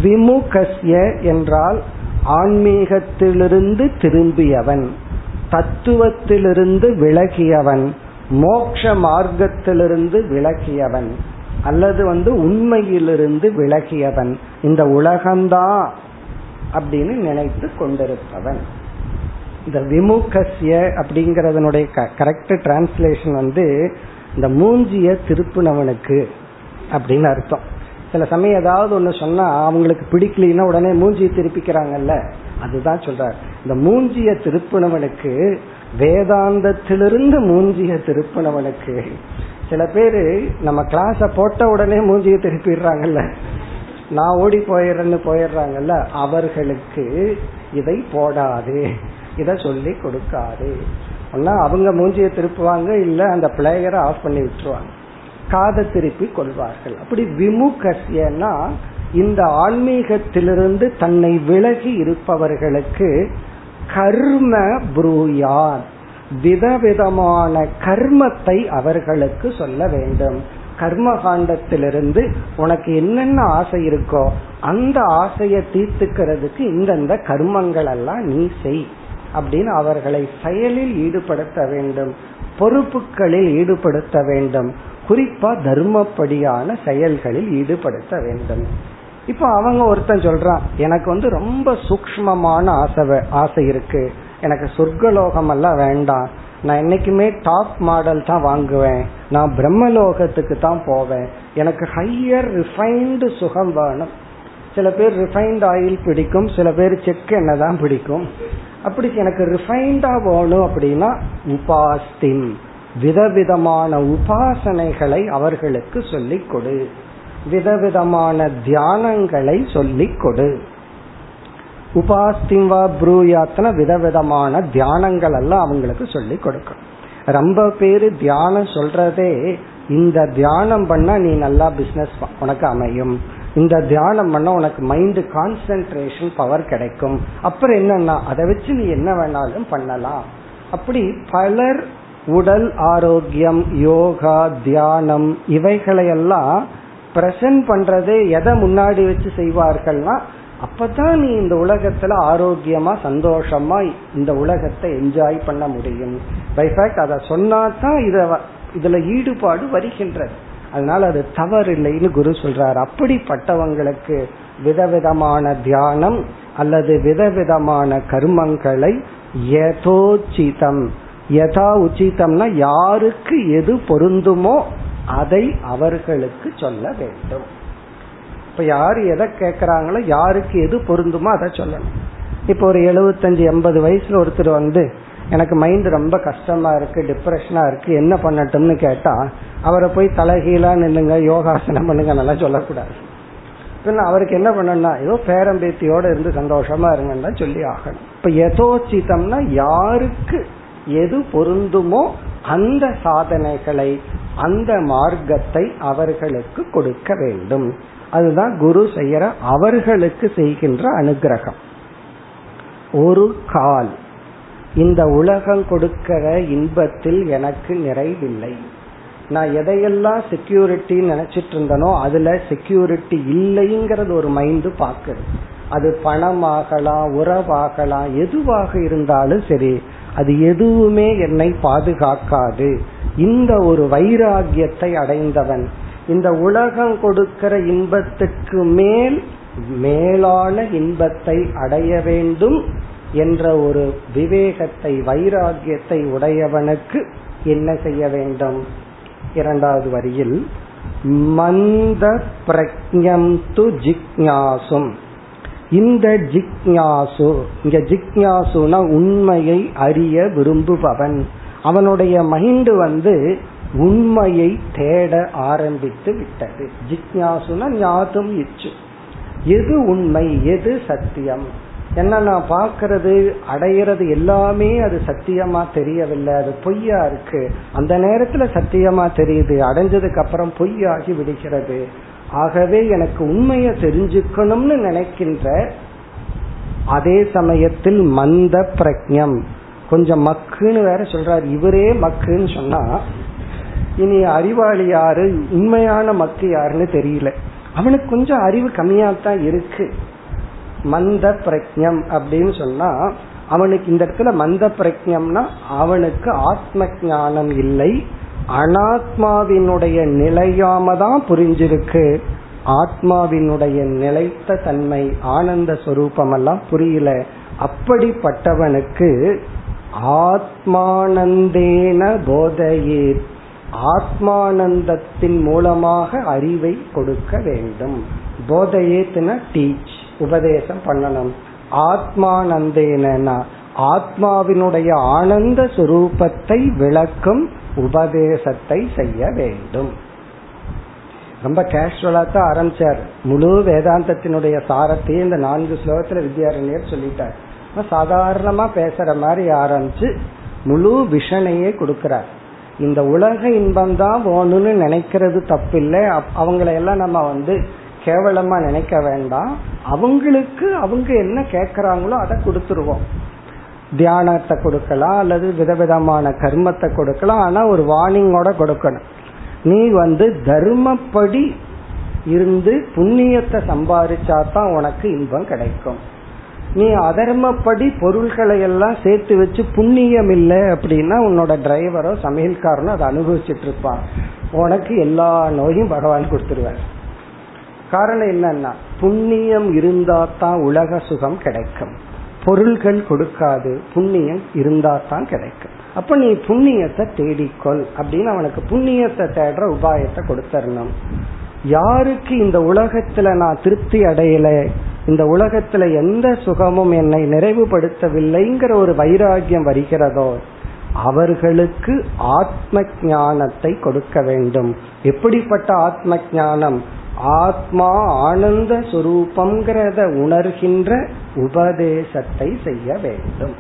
விமுகஸ்ய என்றால் ஆன்மீகத்திலிருந்து திரும்பியவன். தத்துவத்திலிருந்து விலகியவன் மோக்ஷ மார்க்கத்திலிருந்து விலகியவன் அல்லது வந்து உண்மையிலிருந்து விலகியவன் இந்த உலகம்தான் அப்படின்னு நினைத்து கொண்டிருப்பவன். இந்த விமுகசிய அப்படிங்கறதனுடைய கரெக்ட் டிரான்ஸ்லேஷன் வந்து இந்த மூஞ்சிய திருப்புனவனுக்கு அப்படின்னு அர்த்தம். சில சமயம் ஏதாவது ஒன்று சொன்னா அவங்களுக்கு பிடிக்கலன்னா உடனே மூஞ்சியை திருப்பிக்கிறாங்கல்ல. அதுதான் சொல்றார். இந்த மூஞ்சிய திருப்பினவனுக்கு வேதாந்தத்திலிருந்து மூஞ்சிய திருப்பினவனுக்கு சில பேரு நம்ம கிளாஸ போட்ட உடனே மூஞ்சிய திருப்பிடுறாங்கல்ல. நான் ஓடி போயிடுறேன்னு போயிடுறாங்கல்ல அவர்களுக்கு இதை போடாது இதை சொல்லி கொடுக்காது. ஒன்னா அவங்க மூஞ்சிய திருப்புவாங்க இல்ல அந்த பிளேயரை ஆஃப் பண்ணி விட்டுருவாங்க. காதை திருப்பி கொள்வார்கள். அப்படி விமுகசியன்னா இந்த ஆன்மீகத்திலிருந்து தன்னை விலகி இருப்பவர்களுக்கு கர்ம புரூயான் விதவிதமான கர்மத்தை அவர்களுக்கு சொல்ல வேண்டும். கர்ம காண்டத்திலிருந்து உனக்கு என்னென்ன ஆசை இருக்கோ அந்த ஆசையை தீர்த்துக்கிறதுக்கு இந்தந்த கர்மங்கள் எல்லாம் நீ செய் அப்படின்னு அவர்களை செயலில் ஈடுபடுத்த வேண்டும் பொறுப்புகளில் ஈடுபடுத்த வேண்டும் குறிப்பா தர்மப்படியான செயல்களில் ஈடுபடுத்த வேண்டும். இப்ப அவங்க ஒருத்தன் சொல்றான் எனக்கு வந்து ரொம்ப சூக்மமான ஆசை ஆசை இருக்கு. எனக்கு சொர்க்கலோகம் எல்லாம் வேண்டாம். நான் என்னைக்குமே டாப் மாடல் தான் வாங்குவேன். நான் பிரம்மலோகத்துக்கு தான் போவேன். எனக்கு ஹையர் ரிஃபைன்டு சுகம் வேணும். சில பேர் ரிஃபைன்ட் ஆயில் பிடிக்கும். சில பேர் செக் எண்ணெய் தான் பிடிக்கும். அப்படி எனக்கு ரிஃபைண்டா வேணும் அப்படின்னா உபாஸ்தின். விதவிதமான உபாசனைகளை அவர்களுக்கு சொல்லிக் கொடு. விதவிதமான தியானங்களை சொல்லிக் கொடு. உபாஸ்திவா ப்ரூயாத்ன விதவிதமான தியானங்கள் எல்லாம் அவங்களுக்கு சொல்லி கொடுக்கும். ரொம்ப பேரு தியானம் சொல்றதே இந்த தியானம் பண்ணா நீ நல்லா பிசினஸ் உனக்கு அமையும். இந்த தியானம் பண்ணால் உனக்கு மைண்ட் கான்சென்ட்ரேஷன் பவர் கிடைக்கும். அப்புறம் என்னன்னா அதை வச்சு நீ என்ன வேணாலும் பண்ணலாம். அப்படி பலர் உடல் ஆரோக்கியம் யோகா தியானம் இவைகளையெல்லாம் பிரசன்ட் பண்றது எதை முன்னாடி வச்சு செய்வார்கள்னா அப்பதான் நீ இந்த உலகத்துல ஆரோக்கியமா சந்தோஷமா இந்த உலகத்தை என்ஜாய் பண்ண முடியும். பை ஃபேக்ட் அதை சொன்னா தான் இத இதுல ஈடுபாடு வருகின்றது. அதனால அது தவறு இல்லைன்னு குரு சொல்றாரு. அப்படிப்பட்டவங்களுக்கு விதவிதமான தியானம் அல்லது விதவிதமான கர்மங்களை யதோச்சிதம். யதா உச்சிதம்னா யாருக்கு எது பொருந்துமோ அதை அவர்களுக்கு சொல்ல வேண்டும். இப்ப யாரு எதை கேட்கறாங்களோ யாருக்கு எது பொருந்துமோ அதை சொல்லணும். இப்போ ஒரு எழுபத்தஞ்சு எண்பது வயசுல ஒருத்தர் வந்து எனக்கு மைண்ட் ரொம்ப கஷ்டமா இருக்கு டிப்ரெஷனா இருக்கு என்ன பண்ணட்டும்னு கேட்டா அவரை போய் தலைகீழா நில்லுங்க யோகாசனம் பண்ணுங்க நல்லா சொல்லக்கூடாது. பின்ன அவருக்கு என்ன பண்ணணும்னா ஏதோ பேரம்பேத்தியோட இருந்து சந்தோஷமா இருங்கன்னா சொல்லி ஆகணும். இப்ப எதோச்சிதம்னா யாருக்கு எது பொருந்துமோ அந்த சாதனைகளை அந்த மார்க்கத்தை அவர்களுக்கு கொடுக்க வேண்டும். அதுதான் குரு செய்யற அவர்களுக்கு செய்கின்ற அனுகிரகம். ஒரு கால். இந்த உலகம் கொடுக்கிற இன்பத்தில் எனக்கு நிறைவில்லை. நான் எதையெல்லாம் செக்யூரிட்டி நினைச்சிட்டு இருந்தனோ அதுல செக்யூரிட்டி இல்லைங்கிறது ஒரு மைண்டு பாக்குது. அது பணமாகலாம் உறவாகலாம் எதுவாக இருந்தாலும் சரி அது எதுவுமே என்னை பாதுகாக்காது. இந்த ஒரு வைராகியத்தை அடைந்தவன். இந்த உலகம் கொடுக்கிற இன்பத்துக்கு மேல் மேலான இன்பத்தை அடைய வேண்டும் என்ற ஒரு விவேகத்தை வைராகியத்தை உடையவனுக்கு என்ன செய்ய வேண்டும்? இரண்டாவது வரியில் மந்த பிரக்ஞம் து ஜிக்ஞாசும். இந்த ஜிக்ஞாசு இங்க ஜிக்ஞாசுனா உண்மையை அறிய விரும்புபவன். அவனுடைய மைண்டு வந்து உண்மையை தேட ஆரம்பித்து விட்டது. ஜிக்யாசுன ஞாதும் இச்சு. எது உண்மை எது சத்தியம்? என்ன நான் பார்க்கறது அடையிறது எல்லாமே அது சத்தியமா தெரியவில்லை. அது பொய்யா இருக்கு. அந்த நேரத்துல சத்தியமா தெரியுது. அடைஞ்சதுக்கு அப்புறம் பொய்யாகி விடுகிறது. ஆகவே எனக்கு உண்மையை தெரிஞ்சுக்கணும்னு நினைக்கின்ற அதே சமயத்தில் மந்த பிரஜம் கொஞ்சம் மக்குன்னு வேற சொல்றாரு. இவரே மக்குன்னு சொன்னா இனி அறிவாளி யாரு உண்மையான மக்கு யாருன்னு தெரியல. அவனுக்கு கொஞ்சம் அறிவு கம்மியா தான் இருக்கு. மந்த பிரஜம் அப்படின்னு சொன்னா அவனுக்கு இந்த இடத்துல மந்த பிரஜம்னா அவனுக்கு ஆத்ம ஞானம் இல்லை. அனாத்மாவினுடைய நிலையாம தான் புரிஞ்சிருக்கு. ஆத்மாவினுடைய நிலைத்த தன்மை ஆனந்த சொரூபம் எல்லாம் புரியல. அப்படிப்பட்டவனுக்கு ஆத்மானந்தேன போதையே ஆத்மானந்தத்தின் மூலமாக அறிவை கொடுக்க வேண்டும். போதையேத்துன டீச் உபதேசம் பண்ணணும். ஆத்மானந்தேனா ஆத்மாவினுடைய ஆனந்த சுரூபத்தை விளக்கும் உபதேசத்தை செய்ய வேண்டும். ரொம்ப கேஷுவலா தான் ஆரம்பிச்சார். முழு வேதாந்தத்தினுடைய சாரத்தையும் இந்த நான்கு ஸ்லோகத்துல வித்யாரண்யர் சொல்லிட்டார். சாதாரணமா பேசுற மாதிரி ஆரம்பிச்சு முழு விஷனையே கொடுக்கிறார். இந்த உலக இன்பம் தான் வேணும்னு நினைக்கிறது தப்பில்லை. அவங்கள எல்லாம் நம்ம வந்து கேவலமா நினைக்க வேண்டாம். அவங்களுக்கு அவங்க என்ன கேட்கறாங்களோ அதை கொடுத்துருவோம். தியானத்தை கொடுக்கலாம் அல்லது விதவிதமான கர்மத்தை கொடுக்கலாம். ஆனா ஒரு வார்னிங்கோட கொடுக்கணும். நீ வந்து தர்மப்படி இருந்து புண்ணியத்தை சம்பாதிச்சா தான் உனக்கு இன்பம் கிடைக்கும். நீ அதர்மப்படி பொருள்களை எல்லாம் சேர்த்து வச்சு புண்ணியம் இல்லை அப்படின்னா உன்னோட டிரைவரோ சமையல்காரனோ அதை அனுபவிச்சுட்டு இருப்பான் உனக்கு எல்லா நோயும் பகவான் கொடுத்துருவார். காரணம் என்னன்னா புண்ணியம் இருந்தா தான் உலக சுகம் கிடைக்கும். பொருள்கள் கொடுக்காது புண்ணியம் இருந்தா தான் கிடைக்கும். அப்ப நீ புண்ணியத்தை தேடிக்கொள் அப்படின்னு அவனுக்கு புண்ணியத்தை தேடுற உபாயத்தை கொடுத்தரணும். யாருக்கு இந்த உலகத்துல நான் திருப்தி அடையல? இந்த உலகத்துல எந்த சுகமும் என்னை நிறைவுபடுத்தவில்லைங்கிற ஒரு வைராகியம் வருகிறதோ அவர்களுக்கு ஆத்ம ஞானத்தை கொடுக்க வேண்டும். எப்படிப்பட்ட ஆத்ம ஞானம் ஆத்மா ஆனந்த சுரூபம்ங்கிறத உணர்கின்ற உபதேசத்தை செய்ய வேண்டும்.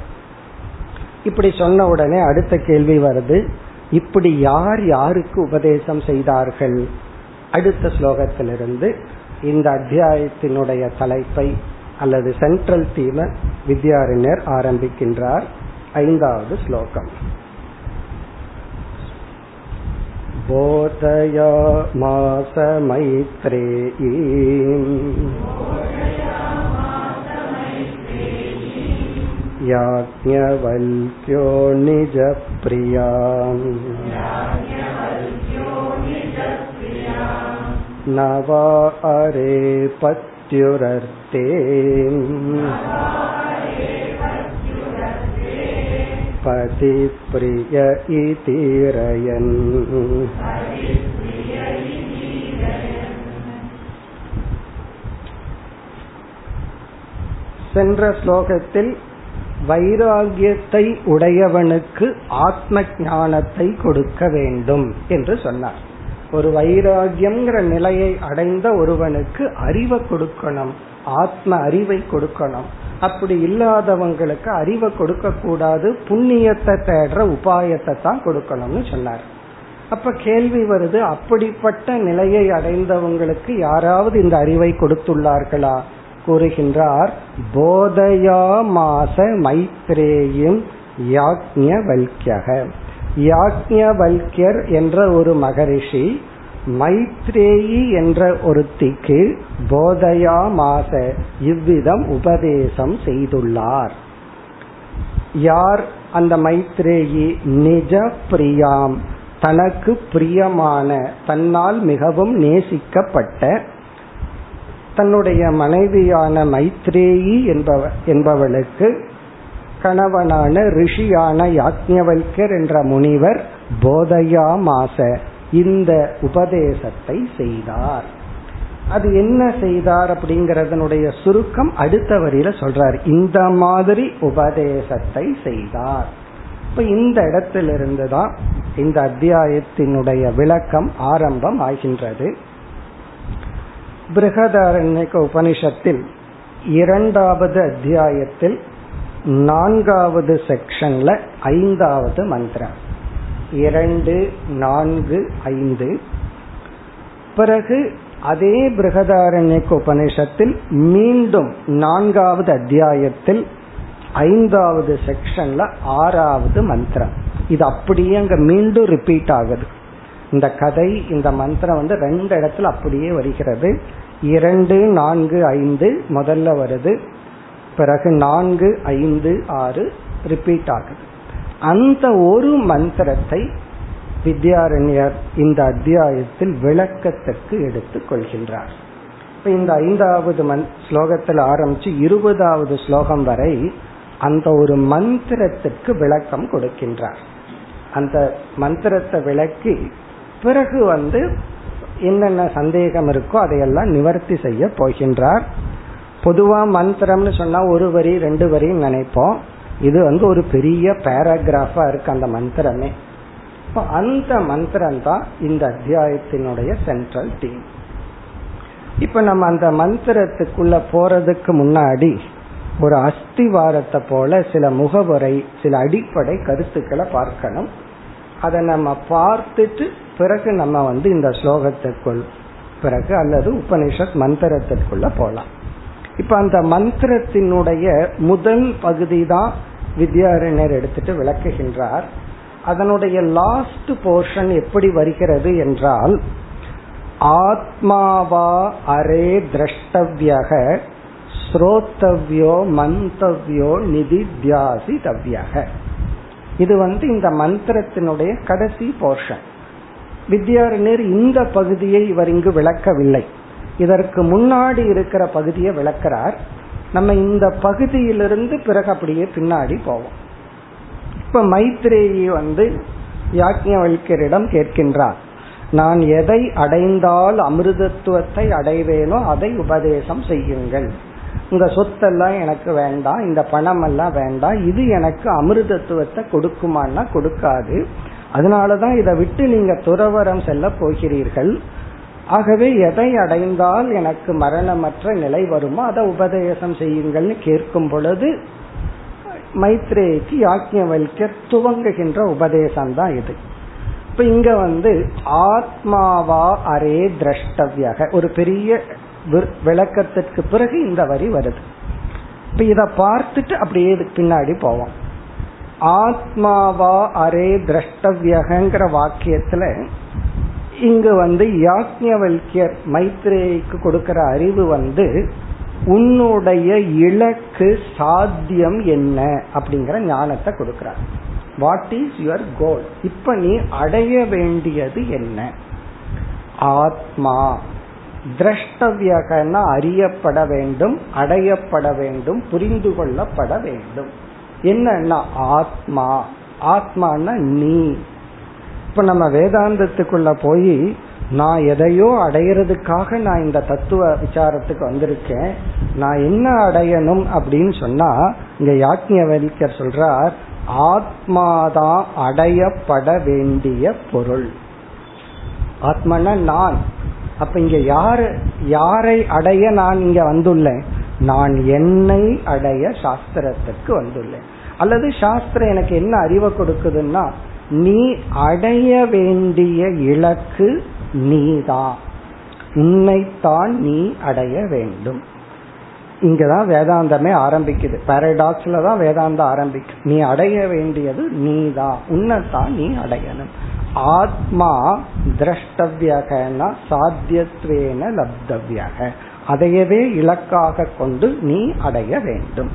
இப்படி சொன்ன உடனே அடுத்த கேள்வி வருது. இப்படி யார் யாருக்கு உபதேசம் செய்தார்கள்? அடுத்த ஸ்லோகத்திலிருந்து இந்த அத்தியாயத்தினுடைய தலைப்பை அல்லது சென்ட்ரல் தீம வித்யாரண்யர் ஆரம்பிக்கின்றார் ஐந்தாவது ஸ்லோகம் बोधयामास मैत्रेयीम् याज्ञवल्क्यो निजप्रिया न वा अरे पत्युरर्ते பதிப்பிரிய இதீரயன் சென்ற ஸ்லோகத்தில் வைராகியத்தை உடையவனுக்கு ஆத்ம ஞானத்தை கொடுக்க வேண்டும் என்று சொன்னார் ஒரு வைராகியம்ங்கிற நிலையை அடைந்த ஒருவனுக்கு அறிவை கொடுக்கணும். ஆத்ம அறிவை கொடுக்கணும். அப்படி இல்லாதவங்களுக்கு அறிவை கொடுக்க கூடாது புண்ணியத்தை தேடுற உபாயத்தை தான் கொடுக்கணும்னு சொன்னார். அப்ப கேள்வி வருது அப்படிப்பட்ட நிலையை அடைந்தவங்களுக்கு யாராவது இந்த அறிவை கொடுத்துள்ளார்களா? கூறுகின்றார் போதயா மாச மைத்ரேயும் யாக்ஞவல்யக யாக்ஞவல்யர் என்ற ஒரு மகரிஷி மைத்ரேயி என்ற ஒருத்திக்கு போதயா இவ்விதம் உபதேசம் செய்துள்ளார். யார் அந்த மைத்ரேயி? நிஜ பிரியாம். தனக்கு பிரியமான தன்னால் மிகவும் நேசிக்கப்பட்ட தன்னுடைய மனைவியான மைத்ரேயி என்பவ என்பவளுக்கு கணவனான ரிஷியான யாக்ஞவல்யர் என்ற முனிவர் போதையாமாச இந்த உபதேசத்தை செய்தார். அது என்ன செய்தார் அப்படிங்கறதனுடைய சுருக்கம் அடுத்த வரியில சொல்றார். இந்த மாதிரி உபதேசத்தை செய்தார். இப்ப இந்த இடத்திலிருந்து தான் இந்த அத்தியாயத்தினுடைய விளக்கம் ஆரம்பம் ஆகின்றது. பிருகதாரண்யக உபனிஷத்தில் இரண்டாவது அத்தியாயத்தில் நான்காவது செக்ஷன்ல ஐந்தாவது மந்திரம். இரண்டு நான்கு ஐந்து. பிறகு அதே பிருகதாரண்யக உபனிஷத்தில் மீண்டும் நான்காவது அத்தியாயத்தில் ஐந்தாவது செக்ஷன்ல ஆறாவது மந்திரம். இது அப்படியே அங்க மீண்டும் ரிப்பீட் ஆகுது. இந்த கதை இந்த மந்திரம் வந்து ரெண்டு இடத்துல அப்படியே வருகிறது. இரண்டு நான்கு ஐந்து முதல்ல வருது. பிறகு நான்கு ஐந்து ஆறு ரிப்பீட் ஆகுது. அந்த ஒரு மந்திரத்தை வித்யாரண்யர் இந்த அத்தியாயத்தில் விளக்கத்திற்கு எடுத்துக் கொள்கின்றார். இப்ப இந்த ஐந்தாவது மந் ஸ்லோகத்தில் ஆரம்பிச்சு இருபதாவது ஸ்லோகம் வரை அந்த ஒரு மந்திரத்திற்கு விளக்கம் கொடுக்கின்றார். அந்த மந்திரத்தை விளக்கி பிறகு வந்து என்னென்ன சந்தேகம் இருக்கோ அதையெல்லாம் நிவர்த்தி செய்ய போகின்றார். பொதுவா மந்திரம்னு சொன்னா ஒரு வரி ரெண்டு வரி நினைப்போம். இது வந்து ஒரு பெரிய பேராகிராஃபா இருக்கு அந்த மந்திரமே. அந்த மந்திரம் தான் இந்த அத்தியாயத்தினுடைய சென்ட்ரல் தீம் இப்ப நம்ம அந்த மந்திரத்துக்குள்ள போறதுக்கு முன்னாடி ஒரு அஸ்திவாரத்தை போல சில முகவரை சில அடிப்படை கருத்துக்களை பார்க்கணும். அதை நம்ம பார்த்துட்டு பிறகு நம்ம வந்து இந்த ஸ்லோகத்திற்குள் பிறகு அல்லது உபனிஷத் மந்திரத்திற்குள்ள போலாம். இப்ப அந்த மந்திரத்தினுடைய முதல் பகுதி தான் வித்யாரண்யர் எடுத்துட்டு விளக்குகின்றார். அதனுடைய லாஸ்ட் போர்ஷன் எப்படி வருகிறது என்றால் ஆத்மாவா அரே திரஷ்டவியக ஸ்ரோத்தவ்யோ மந்தவ்யோ நிதி தியாசி தவ்யக இது வந்து இந்த மந்திரத்தினுடைய கடைசி போர்ஷன் வித்யாரண்யர் இந்த பகுதியை இவர் இங்கு விளக்கவில்லை. இதற்கு முன்னாடி இருக்கிற பகுதியை விளக்கிறார். நம்ம இந்த பகுதியிலிருந்து பிறகு அப்படியே பின்னாடி போவோம். இப்ப மைத்ரேயி வந்து யாக்ஞவல்யரிடம் கேட்கின்றார் நான் எதை அடைந்தால் அமிர்தத்துவத்தை அடைவேனோ அதை உபதேசம் செய்யுங்கள். இந்த சொத்தெல்லாம் எனக்கு வேண்டாம் இந்த பணம் எல்லாம் வேண்டாம் இது எனக்கு அமிர்தத்துவத்தை கொடுக்குமான்னா கொடுக்காது. அதனாலதான் இதை விட்டு நீங்க துறவரம் செல்ல போகிறீர்கள். ஆகவே எதை அடைந்தால் எனக்கு மரணமற்ற நிலை வருமோ அதை உபதேசம் செய்யுங்கள்னு கேட்கும் பொழுது மைத்ரேக்கு யாக்கியவல்யர் துவங்குகின்ற உபதேசம் தான் இது. இப்ப இங்க வந்து ஆத்மாவா அரே திரஷ்டவியாக. ஒரு பெரிய விளக்கத்திற்கு பிறகு இந்த வரி வருது. இப்ப இத பார்த்துட்டு அப்படியே பின்னாடி போவோம். ஆத்மாவா அரே திரஷ்டவியகங்கிற வாக்கியத்துல இங்கு வந்து யாக்ஞவல்யர் மைத்ரேக்கு கொடுக்கிற அறிவு வந்து உன்னுடைய இலக்கு சாத்தியம் என்ன அப்படிங்கிற ஞானத்தை கொடுக்கிறார். வாட் இஸ் யுவர் கோல் இப்ப நீ அடைய வேண்டியது என்ன? ஆத்மா. திரஷ்டவியகன அறியப்பட வேண்டும் அடையப்பட வேண்டும் புரிந்து கொள்ளப்பட வேண்டும். என்னன்னா ஆத்மா. ஆத்மான நீ. இப்ப நம்ம வேதாந்தத்துக்குள்ள போய் நான் எதையோ அடையிறதுக்காக நான் இந்த தத்துவ விசாரத்துக்கு வந்திருக்கேன் நான் என்ன அடையணும் அப்படின்னு சொன்னா இங்க யாக்ஞர் சொல்றார் ஆத்மாதான் அடையப்பட வேண்டிய பொருள். ஆத்மனா நான். அப்ப இங்க யாரு யாரை அடைய நான் இங்க வந்துள்ளேன்? நான் என்னை அடைய சாஸ்திரத்துக்கு வந்துள்ளேன். அல்லது சாஸ்திரம் எனக்கு என்ன அறிவை கொடுக்குதுன்னா நீ அடைய வேண்டிய இலக்கு நீதான் உன்னைத்தான் நீ அடைய வேண்டும். இங்கதான் வேதாந்தமே ஆரம்பிக்குது. பாரடாக்ஸ்ல தான் வேதாந்தம் ஆரம்பிக்கும். நீ அடைய வேண்டியது நீதான் உன்னைத்தான் நீ அடையணும். ஆத்மா திரஷ்டவியகனா சாத்தியத்வேன லப்தவியக. அதையவே இலக்காக கொண்டு நீ அடைய வேண்டும்.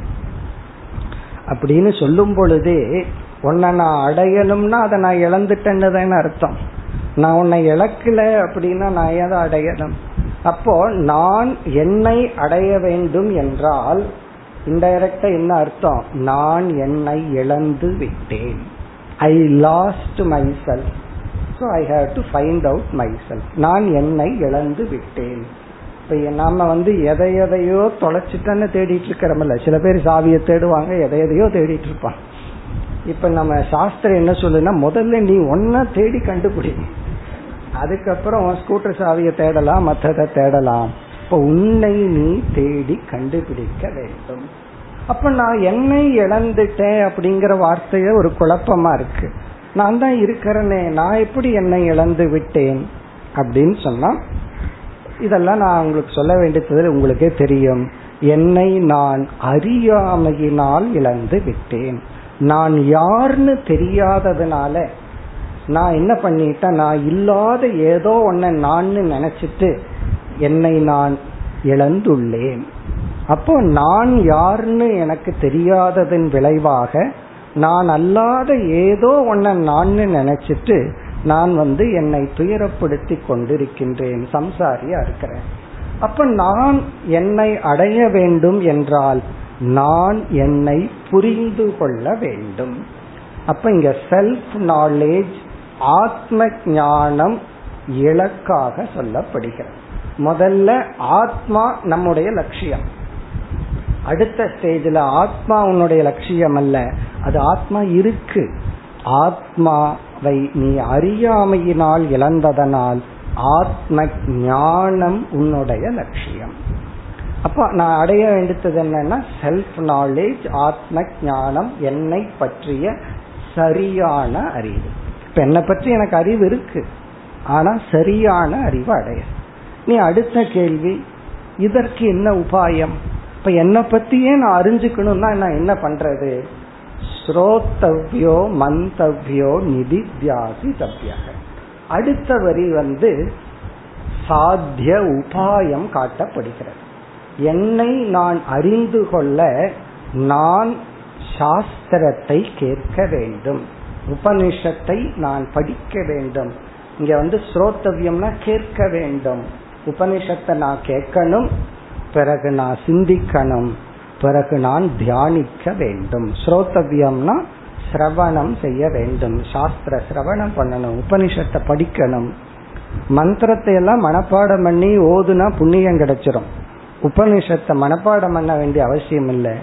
அப்படின்னு சொல்லும் பொழுதே உன்னை நான் அடையணும்னா அதை நான் இழந்துட்டேன்னு தானே அர்த்தம். நான் உன்னை இழக்கல அப்படின்னா நான் ஏதை அடையணும்? அப்போ நான் என்னை அடைய வேண்டும் என்றால் இன்டைரக்டா என்ன அர்த்தம்? நான் என்னை இழந்து விட்டேன். I lost myself so I have to find out myself நான் என்னை இழந்து விட்டேன். இப்போ நாம வந்து எதை எதையோ தொலைச்சிட்டேன்னு தேடிட்டு இருக்கிறோம்ல. சில பேர் சாவியை தேடுவாங்க எதை எதையோ தேடிட்டு இருப்பான் இப்ப நம்ம சாஸ்திரம் என்ன சொல்லுன்னா முதல்ல நீ ஒன்ன தேடி கண்டுபிடி. அதுக்கப்புறம் ஸ்கூட்டர் சாவியை தேடலாம் மற்றதை தேடலாம். இப்ப உன்னை நீ தேடி கண்டுபிடிக்க வேண்டும். அப்ப நான் என்னை இழந்துட்டேன் அப்படிங்கிற வார்த்தைய ஒரு குழப்பமா இருக்கு. நான் தான் இருக்கிறேனே நான் எப்படி என்னை இழந்து விட்டேன் அப்படின்னு சொன்னா இதெல்லாம் நான் உங்களுக்கு சொல்ல வேண்டியது உங்களுக்கே தெரியும். என்னை நான் அறியாமையினால் இழந்து விட்டேன். நான் யாருன்னு தெரியாததுனால நான் என்ன பண்ணிட்டேன் நான் இல்லாத ஏதோ ஒன்ன நான் நினைச்சிட்டு என்னை நான் இழந்துள்ளேன். அப்போ நான் யாருன்னு எனக்கு தெரியாததன் விளைவாக நான் அல்லாத ஏதோ ஒன்ன நான் நினைச்சிட்டு நான் வந்து என்னை துயரப்படுத்தி கொண்டிருக்கின்றேன் சம்சாரியா இருக்கிறேன். அப்ப நான் என்னை அடைய வேண்டும் என்றால் நான் என்னை புரிந்து கொள்ள வேண்டும். அப்ப இங்க செல்ஃப் நாலேஜ் ஆத்ம ஞானம் இலக்காக சொல்லப்படுகிறது. முதல்ல ஆத்மா நம்முடைய லட்சியம். அடுத்த ஸ்டேஜில் ஆத்மா உன்னுடைய லட்சியம் அல்ல. அது ஆத்மா இருக்கு. ஆத்மாவை நீ அறியாமையினால் இழந்ததனால் ஆத்ம ஞானம் உன்னுடைய லட்சியம். அப்ப நான் அடைய வேண்டியது என்னன்னா செல்ஃப் நாலேஜ் ஆத்ம ஞானம் என்னை பற்றிய சரியான அறிவு. இப்ப என்னை பற்றி எனக்கு அறிவு இருக்கு. ஆனா சரியான அறிவு அடைய. நீ அடுத்த கேள்வி இதற்கு என்ன உபாயம்? இப்ப என்னை பத்தியே நான் அறிஞ்சுக்கணும்னா நான் என்ன பண்றது? ஸ்ரோத்தவ்யோ மந்தவ்யோ நிதி தியாசி தவ்யாக. அடுத்த வரி வந்து சாத்திய உபாயம் காட்டப்படுகிறது. என்னை நான் அறிந்து கொள்ள நான் சாஸ்திரத்தை கேட்க வேண்டும். உபனிஷத்தை நான் படிக்க வேண்டும். இங்க வந்து ஸ்ரோத்தவியம்னா கேட்க வேண்டும். உபனிஷத்தை நான் கேட்கணும் பிறகு நான் சிந்திக்கணும் பிறகு நான் தியானிக்க வேண்டும். ஸ்ரோத்தவியம்னா சிரவணம் செய்ய வேண்டும். சாஸ்திர சிரவணம் பண்ணணும் உபனிஷத்தை படிக்கணும். மந்திரத்தை எல்லாம் மனப்பாடம் பண்ணி ஓதுனா புண்ணியம் கிடைச்சிரும். உபனிஷத்தை மனப்பாடம் பண்ண வேண்டிய அவசியம் இல்லை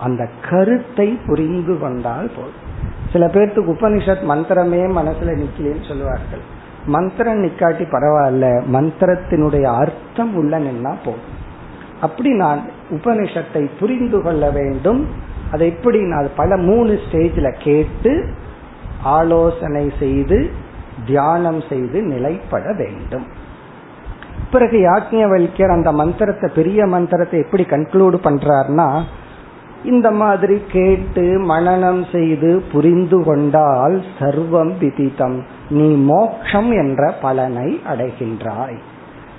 அந்த கருத்தை புரிந்து கொண்டால் போதும். சில பேர்த்துக்கு உபனிஷத் மந்திரமே மனசுல நிக்கலன்னு சொல்லுவார்கள். மந்திரம் நிக்காட்டி பரவாயில்ல மந்திரத்தினுடைய அர்த்தம் உள்ள நின்னா போதும். அப்படி நான் உபனிஷத்தை புரிந்து கொள்ள வேண்டும். அதை எப்படி நான் பல மூணு ஸ்டேஜில் கேட்டு ஆலோசனை செய்து தியானம் செய்து நிலைப்பட வேண்டும். பிறகு யாக்ஞவல்யர் அந்த மந்திரத்தை பெரிய மந்திரத்தை எப்படி கன்க்ளூடு பண்றாருன்னா இந்த மாதிரி கேட்டு மனநம் செய்து புரிந்து கொண்டால் சர்வம் விதித்தம். நீ மோக்ஷம் என்ற பலனை அடைகின்றாய்.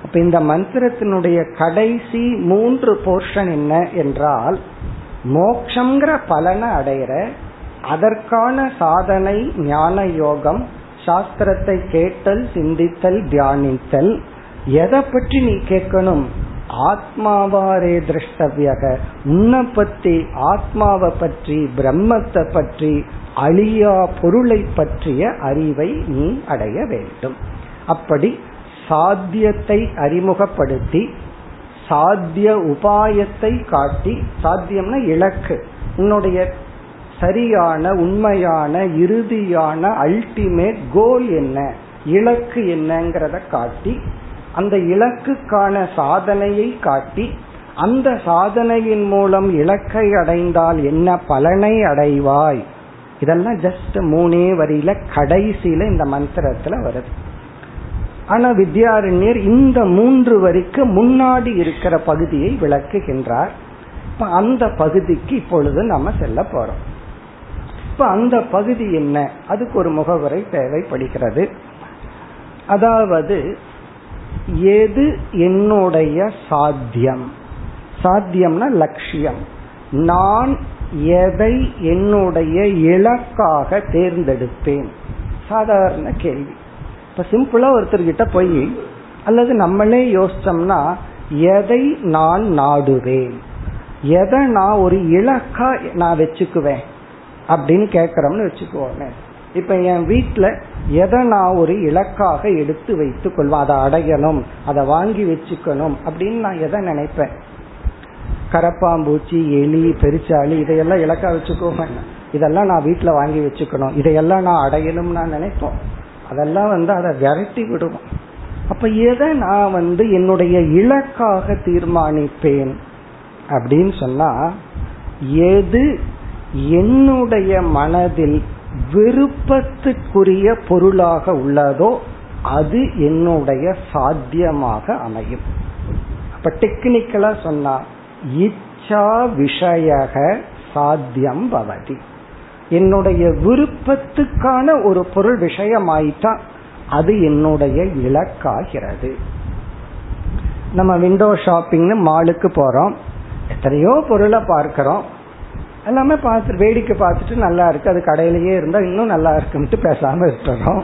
அப்ப இந்த மந்திரத்தினுடைய கடைசி மூன்று போர்ஷன் என்ன என்றால் மோக்ஷங்கிற பலனை அடையிற அதற்கான சாதனை ஞான யோகம் சாஸ்திரத்தை கேட்டல் சிந்தித்தல் தியானித்தல் எதை பற்றி நீ கேட்கணும்? ஆத்மாவாரே திருஷ்டவியக. உன்னை பற்றி ஆத்மாவை பற்றி பிரம்மத்தை பற்றி அழியா பொருளை பற்றிய அறிவை நீ அடைய வேண்டும். அப்படி சாத்தியத்தை அறிமுகப்படுத்தி சாத்திய உபாயத்தை காட்டி சாத்தியம்னா இலக்கு. உன்னுடைய சரியான உண்மையான இறுதியான அல்டிமேட் கோல் என்ன? இலக்கு என்னங்கிறத காட்டி அந்த இலக்குக்கான சாதனையை காட்டி அந்த சாதனையின் மூலம் இலக்கை அடைந்தால் என்ன பலனை அடைவாய்? இதெல்லாம் ஜஸ்ட் மூணே வரியில கடைசியில இந்த மந்திரத்துல வருது. ஆனா வித்யாரண்யர் இந்த மூன்று வரிக்கு முன்னாடி இருக்கிற பகுதியை விளக்குகின்றார். இப்ப அந்த பகுதிக்கு இப்பொழுது நம்ம செல்ல போறோம். இப்ப அந்த பகுதி என்ன? அதுக்கு ஒரு முகவரை தேவைப்படுகிறது. அதாவது எது என்னுடைய சாத்தியம்? சாத்தியம்னா லட்சியம். நான் எதை என்னுடைய இலக்காக தேர்ந்தெடுப்பேன்? சாதாரண கேள்வி. இப்ப சிம்பிளா ஒருத்தர்கிட்ட போய் அல்லது நம்மளே யோசிச்சோம்னா எதை நான் நாடுவேன்? எதை நான் ஒரு இலக்கா நான் வச்சுக்குவேன்? அப்படின்னு கேட்கறோம்னு வச்சுக்குவோமே இப்ப என் வீட்டுல எதை நான் ஒரு இலக்காக எடுத்து வைத்துக் கொள்வேன் அதை அடையணும் அதை வாங்கி வச்சுக்கணும் அப்படின்னு நான் எதை நினைப்பேன்? கரப்பாம்பூச்சி எலி பெருச்சாளி இதையெல்லாம் இலக்கா வச்சுக்கோங்க. இதெல்லாம் நான் வீட்டுல வாங்கி வச்சுக்கணும். இதையெல்லாம் நான் அடையணும் நான் நினைப்போம். அதெல்லாம் வந்து அதை விரட்டி விடுவோம். அப்ப எதை நான் வந்து என்னுடைய இலக்காக தீர்மானிப்பேன் அப்படின்னு சொன்னா எது என்னுடைய மனதில் விருப்பத்துக்குரிய பொருளாக உள்ளதோ அது என்னுடைய சாத்தியமாக அமையும். அப்ப டெக்னிக்கலா சொன்னா இச்சா விஷயக சாத்தியம் பவதி. என்னுடைய விருப்பத்துக்கான ஒரு பொருள் விஷயமாயிட்டா அது என்னுடைய இலக்காகிறது. நம்ம விண்டோ ஷாப்பிங்னு மாலுக்கு போறோம் எத்தனையோ பொருளை பார்க்கிறோம் எல்லாமே பார்த்து வேடிக்கை பார்த்துட்டு நல்லா இருக்கு. அது கடையிலேயே இருந்தா இன்னும் நல்லா இருக்குன்ட்டு பேசாம இருக்கிறோம்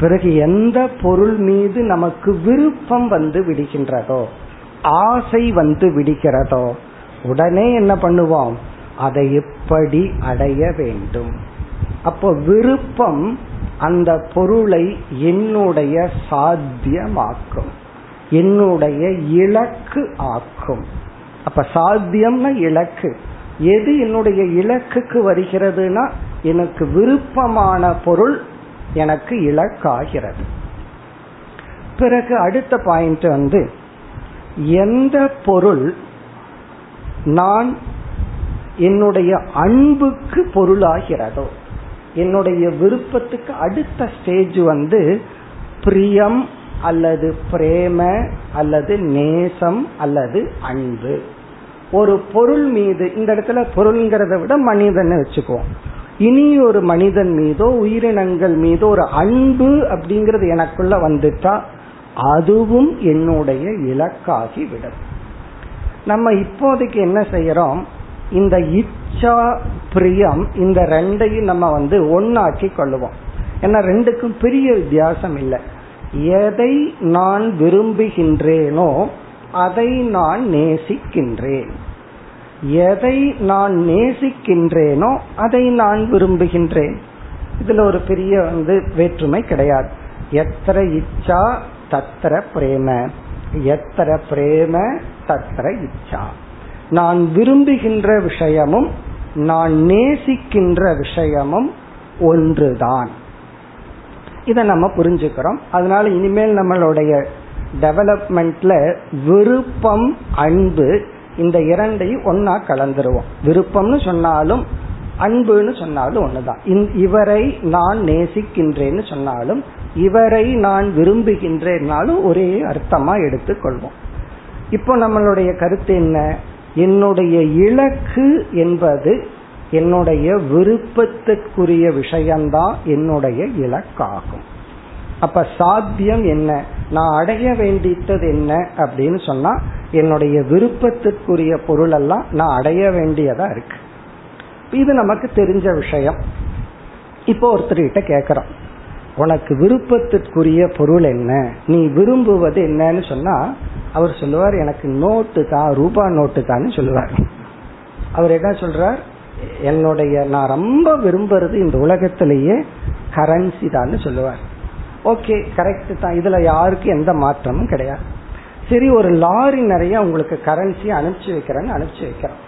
பிறகு எந்த பொருள் மீது நமக்கு விருப்பம் வந்து விடுகின்றதோ ஆசை வந்து விடுகிறதோ உடனே என்ன பண்ணுவோம்? அதை எப்படி அடைய வேண்டும்? அப்போ விருப்பம் அந்த பொருளை என்னுடைய சாத்தியமாக்கும். என்னுடைய இலக்கு ஆக்கும். அப்ப சாத்தியம்னா இலக்கு. எது என்னுடைய இலக்குக்கு வருகிறதுனா எனக்கு விருப்பமான பொருள் எனக்கு இலக்காகிறது. பிறகு அடுத்த பாயிண்ட் வந்து எந்த பொருள் நான் என்னுடைய அன்புக்கு பொருளாகிறதோ என்னுடைய விருப்பத்துக்கு அடுத்த ஸ்டேஜ் வந்து பிரியம் அல்லது பிரேம அல்லது நேசம் அல்லது அன்பு. ஒரு பொருள் மீது இந்த இடத்துல பொருள்ங்கிறத விட மனிதன் வச்சுக்குவோம். இனி ஒரு மனிதன் மீதோ உயிரினங்கள் மீதோ ஒரு அன்பு அப்படிங்கிறது எனக்குள்ள வந்துட்டா அதுவும் என்னுடைய இலக்காகி விடும். நம்ம இப்போதைக்கு என்ன செய்யறோம்? இந்த இச்சா பிரியம் இந்த ரெண்டையும் நம்ம வந்து ஒன்னாக்கி கொள்ளுவோம். ஏன்னா ரெண்டுக்கும் பெரிய வித்தியாசம் இல்லை. எதை நான் விரும்புகின்றேனோ அதை நான் நேசிக்கின்றேன். எதை நான் நேசிக்கின்றேனோ அதை நான் விரும்புகின்றேன். இதுல ஒரு பெரிய வந்து வேற்றுமை கிடையாது. எத்தனை இச்சா தத்திர பிரேம. எத்தனை பிரேம தத்திர இச்சா. நான் விரும்புகின்ற விஷயமும் நான் நேசிக்கின்ற விஷயமும் ஒன்றுதான். இதை நம்ம புரிஞ்சுக்கிறோம். அதனால இனிமேல் நம்மளுடைய டெவலப்மெண்ட்ல விருப்பம் அன்பு இந்த இரண்டையும் ஒன்னா கலந்துருவோம். விருப்பம்னு சொன்னாலும் அன்புன்னு சொன்னாலும் ஒண்ணுதான். இவரை நான் நேசிக்கின்றேன்னு சொன்னாலும் இவரை நான் விரும்புகின்றேன்னாலும் ஒரே அர்த்தமா எடுத்துக்கொள்வோம். இப்போ நம்மளுடைய கருத்து என்ன? என்னுடைய இலக்கு என்பது என்னுடைய விருப்பத்திற்குரிய விஷயம்தான் என்னுடைய இலக்காகும். அப்ப சாத்தியம் என்ன? நான் அடைய வேண்டித்தது என்ன அப்படின்னு சொன்னா என்னுடைய விருப்பத்திற்குரிய பொருள் எல்லாம் நான் அடைய வேண்டியதா இருக்கு. இது நமக்கு தெரிஞ்ச விஷயம். இப்போ ஒருத்தர்கிட்ட கேக்குறோம். உனக்கு விருப்பத்திற்குரிய பொருள் என்ன? நீ விரும்புவது என்னன்னு சொன்னா அவர் சொல்லுவார் எனக்கு நோட்டு தான் ரூபா நோட்டு தான் சொல்லுவார். அவர் என்ன சொல்றார்? என்னுடைய நான் ரொம்ப விரும்புறது இந்த உலகத்திலேயே கரன்சி தான் சொல்லுவார். ஓகே கரெக்ட் தான். இதுல யாருக்கும் எந்த மாற்றமும் கிடையாது. சரி ஒரு லாரி நிறைய உங்களுக்கு கரன்சி அனுப்பிச்சு வைக்கிறேன்னு அனுப்பிச்சு வைக்கிறோம்.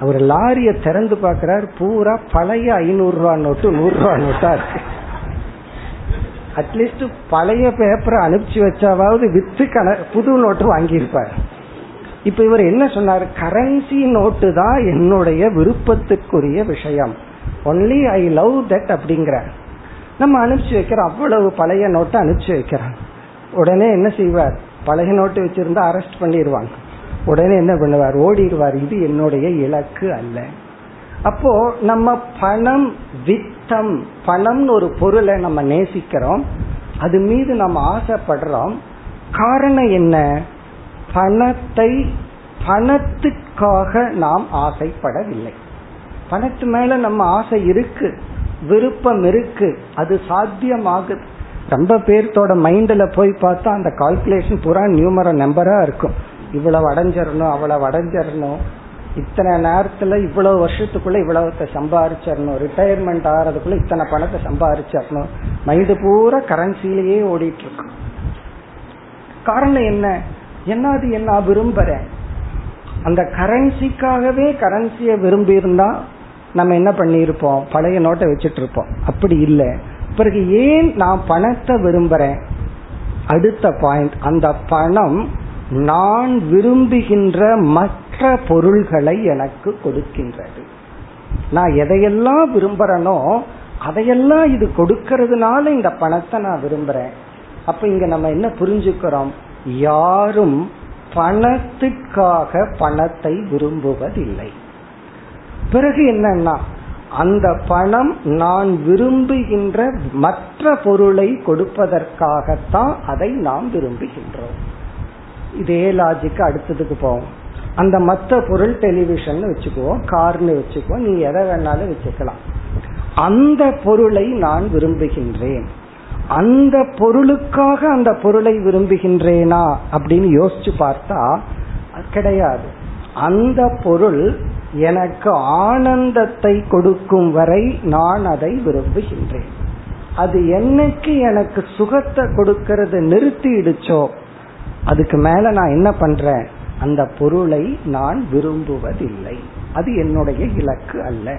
அவர் லாரிய திறந்து பாக்குறாரு பூரா பழைய ஐநூறு ரூபா நோட்டு நூறு ரூபா நோட்டா இருக்கு. அட்லீஸ்ட் பழைய பேப்பரை அனுப்பிச்சு வச்சாவது வித்து கண புது நோட்டு வாங்கியிருப்பார். இப்ப இவர் என்ன சொன்னார்? கரன்சி நோட்டு தான் என்னுடைய விருப்பத்துக்குரிய விஷயம். ஒன்லி ஐ லவ் தட் அப்படிங்கிற நம்ம அனுப்பிச்சு வைக்கிறோம் அவ்வளவு பழைய நோட்டை அனுப்பிச்சு வைக்கிறோம் உடனே என்ன செய்வார்? பழைய நோட்டு வச்சிருந்தா அரெஸ்ட் பண்ணிடுவாங்க உடனே என்ன பண்ணுவார்? ஓடிடுவார். இது என்னுடைய இலக்கு அல்ல. அப்போ நம்ம பணம் வித்தம் பணம்னு ஒரு பொருளை நம்ம நேசிக்கிறோம். அது மீது நம்ம ஆசைப்படுறோம். காரணம் என்ன? பணத்தை பணத்துக்காக நாம் ஆசைப்படவில்லை. பணத்து மேல நம்ம ஆசை இருக்கு. விருப்பம் இருக்கு. அது சாத்தியமாகுது. ரொம்ப பேர்த்தோட மைண்ட்ல போய் பார்த்தா அந்த கால்குலேஷன் பூரா நியூமர நம்பரா இருக்கும். இவ்வளவு அடைஞ்சிடணும் அவ்வளவு அடைஞ்சிடணும் இத்தனை நேரத்துல இவ்வளவு வருஷத்துக்குள்ள இவ்வளவு சம்பாரிச்சிடணும் ரிட்டையர்மெண்ட் ஆகிறதுக்குள்ள இத்தனை பணத்தை சம்பாரிச்சிடணும் மைண்டு பூரா கரன்சிலேயே ஓடிட்டு இருக்கு காரணம் என்ன? என்ன அது என்ன விரும்புறேன் அந்த கரன்சிக்காகவே கரன்சியை விரும்பி இருந்தா நம்ம என்ன பண்ணியிருப்போம்? பழைய நோட்டை வச்சுட்டு இருப்போம் அப்படி இல்லை. பிறகு ஏன் நான் பணத்தை விரும்புறேன்? அடுத்த பாயிண்ட் அந்த பணம் நான் விரும்புகின்ற மற்ற பொருள்களை எனக்கு கொடுக்கின்றது. நான் எதையெல்லாம் விரும்புறனோ அதையெல்லாம் இது கொடுக்கறதுனால இந்த பணத்தை நான் விரும்புறேன். அப்ப இங்க நம்ம என்ன புரிஞ்சுக்கிறோம்? யாரும் பணத்துக்காக பணத்தை விரும்புவதில்லை. பிறகு என்னன்னா அந்த பணம் நான் விரும்புகின்ற மற்ற பொருளை கொடுப்பதற்காகத்தான் அதை நாம் விரும்புகின்றோம். இதே லாஜிக்கு அடுத்ததுக்கு போவோம். அந்த மற்ற பொருள் டெலிவிஷன் வச்சுக்குவோம் கார்னு வச்சுக்குவோம் நீ எதை வேணாலும் வச்சுக்கலாம். அந்த பொருளை நான் விரும்புகின்றேன். அந்த பொருளுக்காக அந்த பொருளை விரும்புகின்றேனா அப்படின்னு யோசிச்சு பார்த்தா கிடையாது. அந்த பொருள் எனக்கு ஆனந்தத்தை கொடுக்கும் வரை நான் அதை விரும்புகின்றேன். அது என்னைக்கு எனக்கு சுகத்தை கொடுக்கறது நிறுத்திடுச்சோ அதுக்கு மேல நான் என்ன பண்றேன்? அந்த பொருளை நான் விரும்புவதில்லை. அது என்னுடைய இலக்கு அல்ல.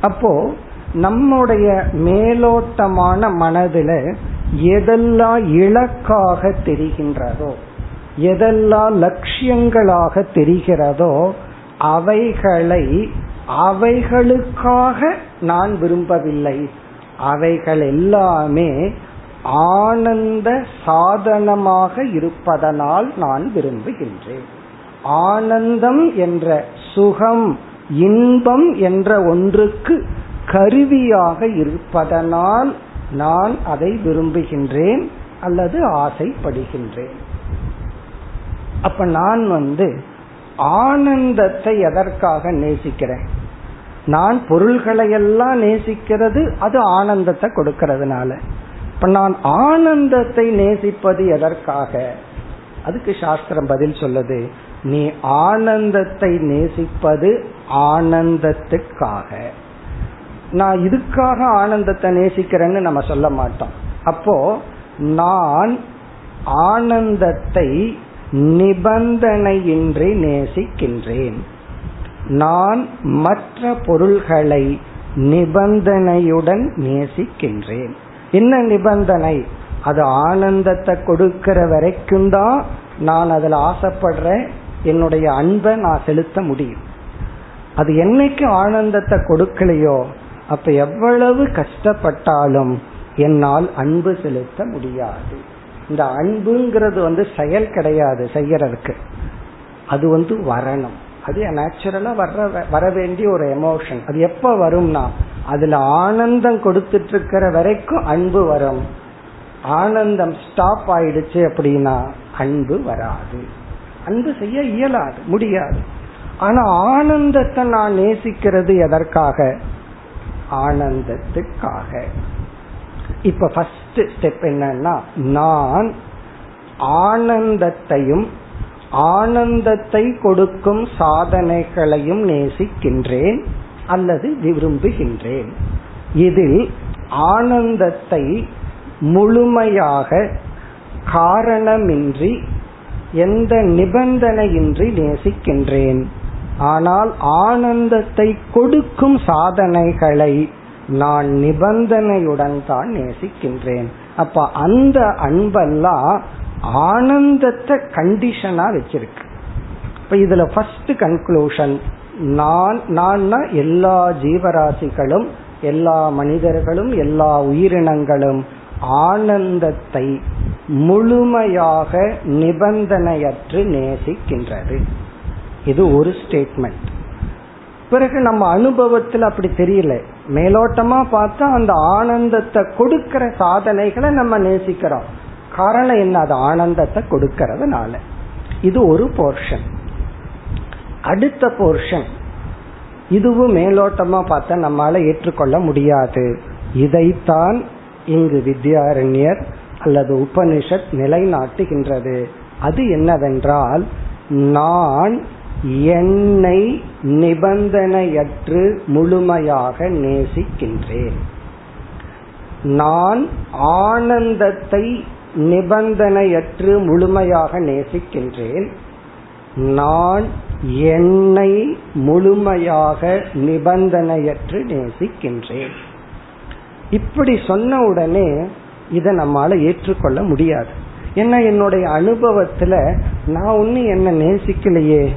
அப்போ நம்முடைய மேலோட்டமான மனதில் எதெல்லாம் இலக்காக தெரிகின்றதோ எதெல்லாம் லட்சியங்களாக தெரிகிறதோ அவைகளை அவைகளுக்காக நான் விரும்பவில்லை. அவைகள் எல்லாமே ஆனந்த சாதனமாக இருப்பதனால் நான் விரும்புகின்றேன். ஆனந்தம் என்ற சுகம் இன்பம் என்ற ஒன்றுக்கு கருவியாக இருப்பதனால் நான் அதை விரும்புகின்றேன் அல்லது ஆசைப்படுகின்றேன். அப்ப நான் வந்து ஆனந்தத்தை எதற்காக நேசிக்கிறேன்? நான் பொருள்களை எல்லாம் நேசிக்கிறது அது ஆனந்தத்தை கொடுக்கறதுனால. இப்ப நான் ஆனந்தத்தை நேசிப்பது எதற்காக? அதுக்கு சாஸ்திரம் பதில் சொல்லுது நீ ஆனந்தத்தை நேசிப்பது ஆனந்தத்துக்காக. நான் இதுக்காக ஆனந்தத்தை நேசிக்கிறேன்னு நம்ம சொல்ல மாட்டோம். அப்போ நான் ஆனந்தத்தை நிபந்தனையின்றி நேசிக்கின்றேன். நான் மற்ற பொருள்களை நிபந்தனையுடன் நேசிக்கின்றேன். என்ன நிபந்தனை? அது ஆனந்தத்தை கொடுக்கிற வரைக்கும் தான் நான் அதில் ஆசைப்படுறேன். என்னுடைய அன்பை நான் செலுத்த முடியும். அது என்னைக்கு ஆனந்தத்தை கொடுக்கலையோ அப்ப எவ்வளவு கஷ்டப்பட்டாலும் என்னால் அன்பு செலுத்த முடியாது. இந்த அன்புங்கிறது வந்து செயல் கிடையாது செய்யறதுக்கு. அது வந்து வரணும். அது நேச்சுரலா வர வர வேண்டிய ஒரு எமோஷன் அது எப்ப வரும்னா அதுல ஆனந்தம் கொடுத்துட்டு இருக்கிற வரைக்கும் அன்பு வரும். ஆனந்தம் ஸ்டாப் ஆயிடுச்சு அப்படின்னா அன்பு வராது. அன்பு செய்ய இயலாது முடியாது. ஆனா ஆனந்தத்தை நான் நேசிக்கிறது எதற்காக? ஆனந்தத்துக்காக. இப்ப ஃபர்ஸ்ட் ஸ்டெப் என்னன்னா நான் ஆனந்தத்தையும் ஆனந்தத்தை கொடுக்கும் சாதனைகளையும் நேசிக்கின்றேன் அல்லது விரும்புகின்றேன். இதில் ஆனந்தத்தை முழுமையாக காரணமின்றி எந்த நிபந்தனையின்றி நேசிக்கின்றேன். ஆனால் ஆனந்தத்தை கொடுக்கும் சாதனைகளை நான் நிபந்தனையுடன் தான் நேசிக்கின்றேன். அப்ப அந்த அன்பெல்லாம் ஆனந்தத்தை கண்டிஷனா வச்சிருக்கு. இப்ப இதுல ஃபர்ஸ்ட் கன்க்ளூஷன் நான் நான் எல்லா ஜீவராசிகளும் எல்லா மனிதர்களும் எல்லா உயிரினங்களும் ஆனந்தத்தை முழுமையாக நிபந்தனையற்று நேசிக்கின்றது. இது ஒரு ஸ்டேட்மெண்ட் பிறகு நம்ம அனுபவத்தில் அப்படி தெரியல. மேலோட்டமா பார்த்தா அந்த ஆனந்தத்தை கொடுக்கிற சாதனைகளை நம்ம நேசிக்கிறோம். காரணம் என்ன? அது ஆனந்தத்தை கொடுக்கறதுனால. இது ஒரு போர்ஷன் அடுத்த போர்ஷன் இதுவும் மேலோட்டமா பார்த்தா நம்மால ஏற்றுக்கொள்ள முடியாது. இதைத்தான் இங்கு வித்யாரண்யர் அல்லது உபனிஷத் நிலைநாட்டுகின்றது. அது என்னவென்றால் நான் என்னை நிபந்தனையற்று முழுமையாக நேசிக்கின்றேன். நான் ஆனந்தத்தை நிபந்தனையற்று முழுமையாக நேசிக்கின்றேன். நான் என்னை முழுமையாக நிபந்தனையற்று நேசிக்கின்றேன். இப்படி சொன்ன உடனே இதை நம்மால ஏற்றுக்கொள்ள முடியாது. ஏன்னா என்னுடைய அனுபவத்துல நான் ஒன்னு என்ன நேசிக்கலையே.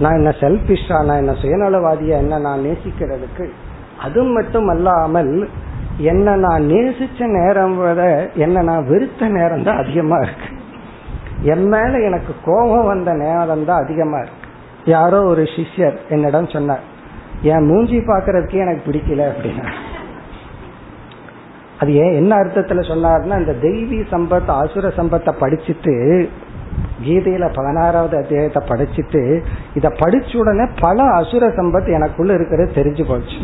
நான் என்ன செல்பிஷா நான் என்ன சுயநலவாதியா என்ன நான் நேசிக்கிறதுக்கு? அது மட்டும் அல்லாமல் என்ன நான் நேசிச்ச நேரம் விட என்ன நான் வெறுத்த நேரம் தான் அதிகமா இருக்கு. என் மேல எனக்கு கோபம் வந்த நேரம் தான் அதிகமா இருக்கு. யாரோ ஒரு சிஷ்யர் என்னிடம் சொன்னார் என் மூஞ்சி பாக்குறதுக்கே எனக்கு பிடிக்கல அப்படின்னா. அது ஏன் என்ன அர்த்தத்துல சொன்னார்னா இந்த தெய்வீ சம்பத் அசுர சம்பத்தை படிச்சுட்டு கீதையில பதினாறாவது அத்தியாயத்தை படிச்சுட்டு இத படிச்ச உடனே பல அசுர சம்பத் எனக்குள்ள இருக்கிறது தெரிஞ்சு போச்சு.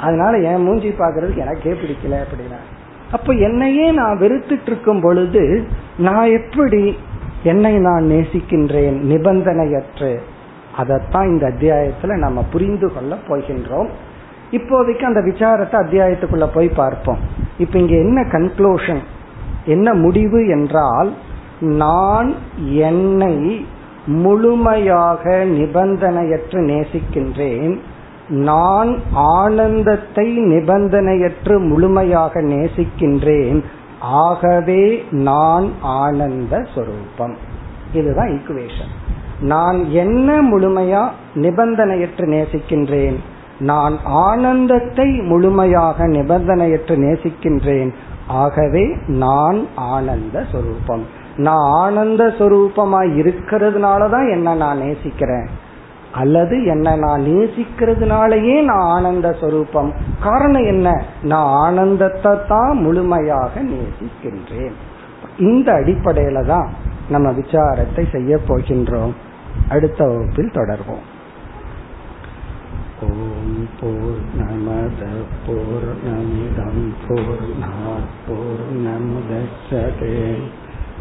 அதனால என் மூஞ்சி பாக்குறதுக்கு எனக்கே பிடிக்கல அப்படின்னா. அப்ப என்னையே நான் வெறுத்துட்டு இருக்கும் பொழுது நான் எப்படி என்னை நான் நேசிக்கின்றேன் நிபந்தனையற்று? அதைத்தான் இந்த அத்தியாயத்துல நம்ம புரிந்து கொள்ள போகின்றோம். இப்போதைக்கு அந்த விசாரத்தை அத்தியாயத்துக்குள்ள போய் பார்ப்போம். இப்ப இங்க என்ன கன்க்ளூஷன் என்ன முடிவு என்றால் நான் என்னை முழுமையாக நிபந்தனையற்று நேசிக்கின்றேன். நான் ஆனந்தத்தை நிபந்தனையற்று முழுமையாக நேசிக்கின்றேன். ஆகவே நான் ஆனந்த சொரூபம். இதுதான் ஈக்குவேஷன் நான் என்ன முழுமையா நிபந்தனையற்று நேசிக்கின்றேன்? நான் ஆனந்தத்தை முழுமையாக நிபந்தனையற்று நேசிக்கின்றேன். ஆகவே நான் ஆனந்த சொரூபம். நான் ஆனந்த சொரூபமா இருக்கிறதுனாலதான் என்ன நான் நேசிக்கிறேன். அல்லது என்ன நான் நேசிக்கிறதுனாலயே நான் ஆனந்த சொரூபம். காரணம் என்ன? நான் ஆனந்தத்தை தான் முழுமையாக நேசிக்கின்றேன். இந்த அடிப்படையில தான் நம்ம விசாரத்தை செய்ய போகின்றோம். அடுத்த வகுப்பில் தொடர்வோம். ஓம் போர் நமத போர் நமிதம் போர் போர் நமுதே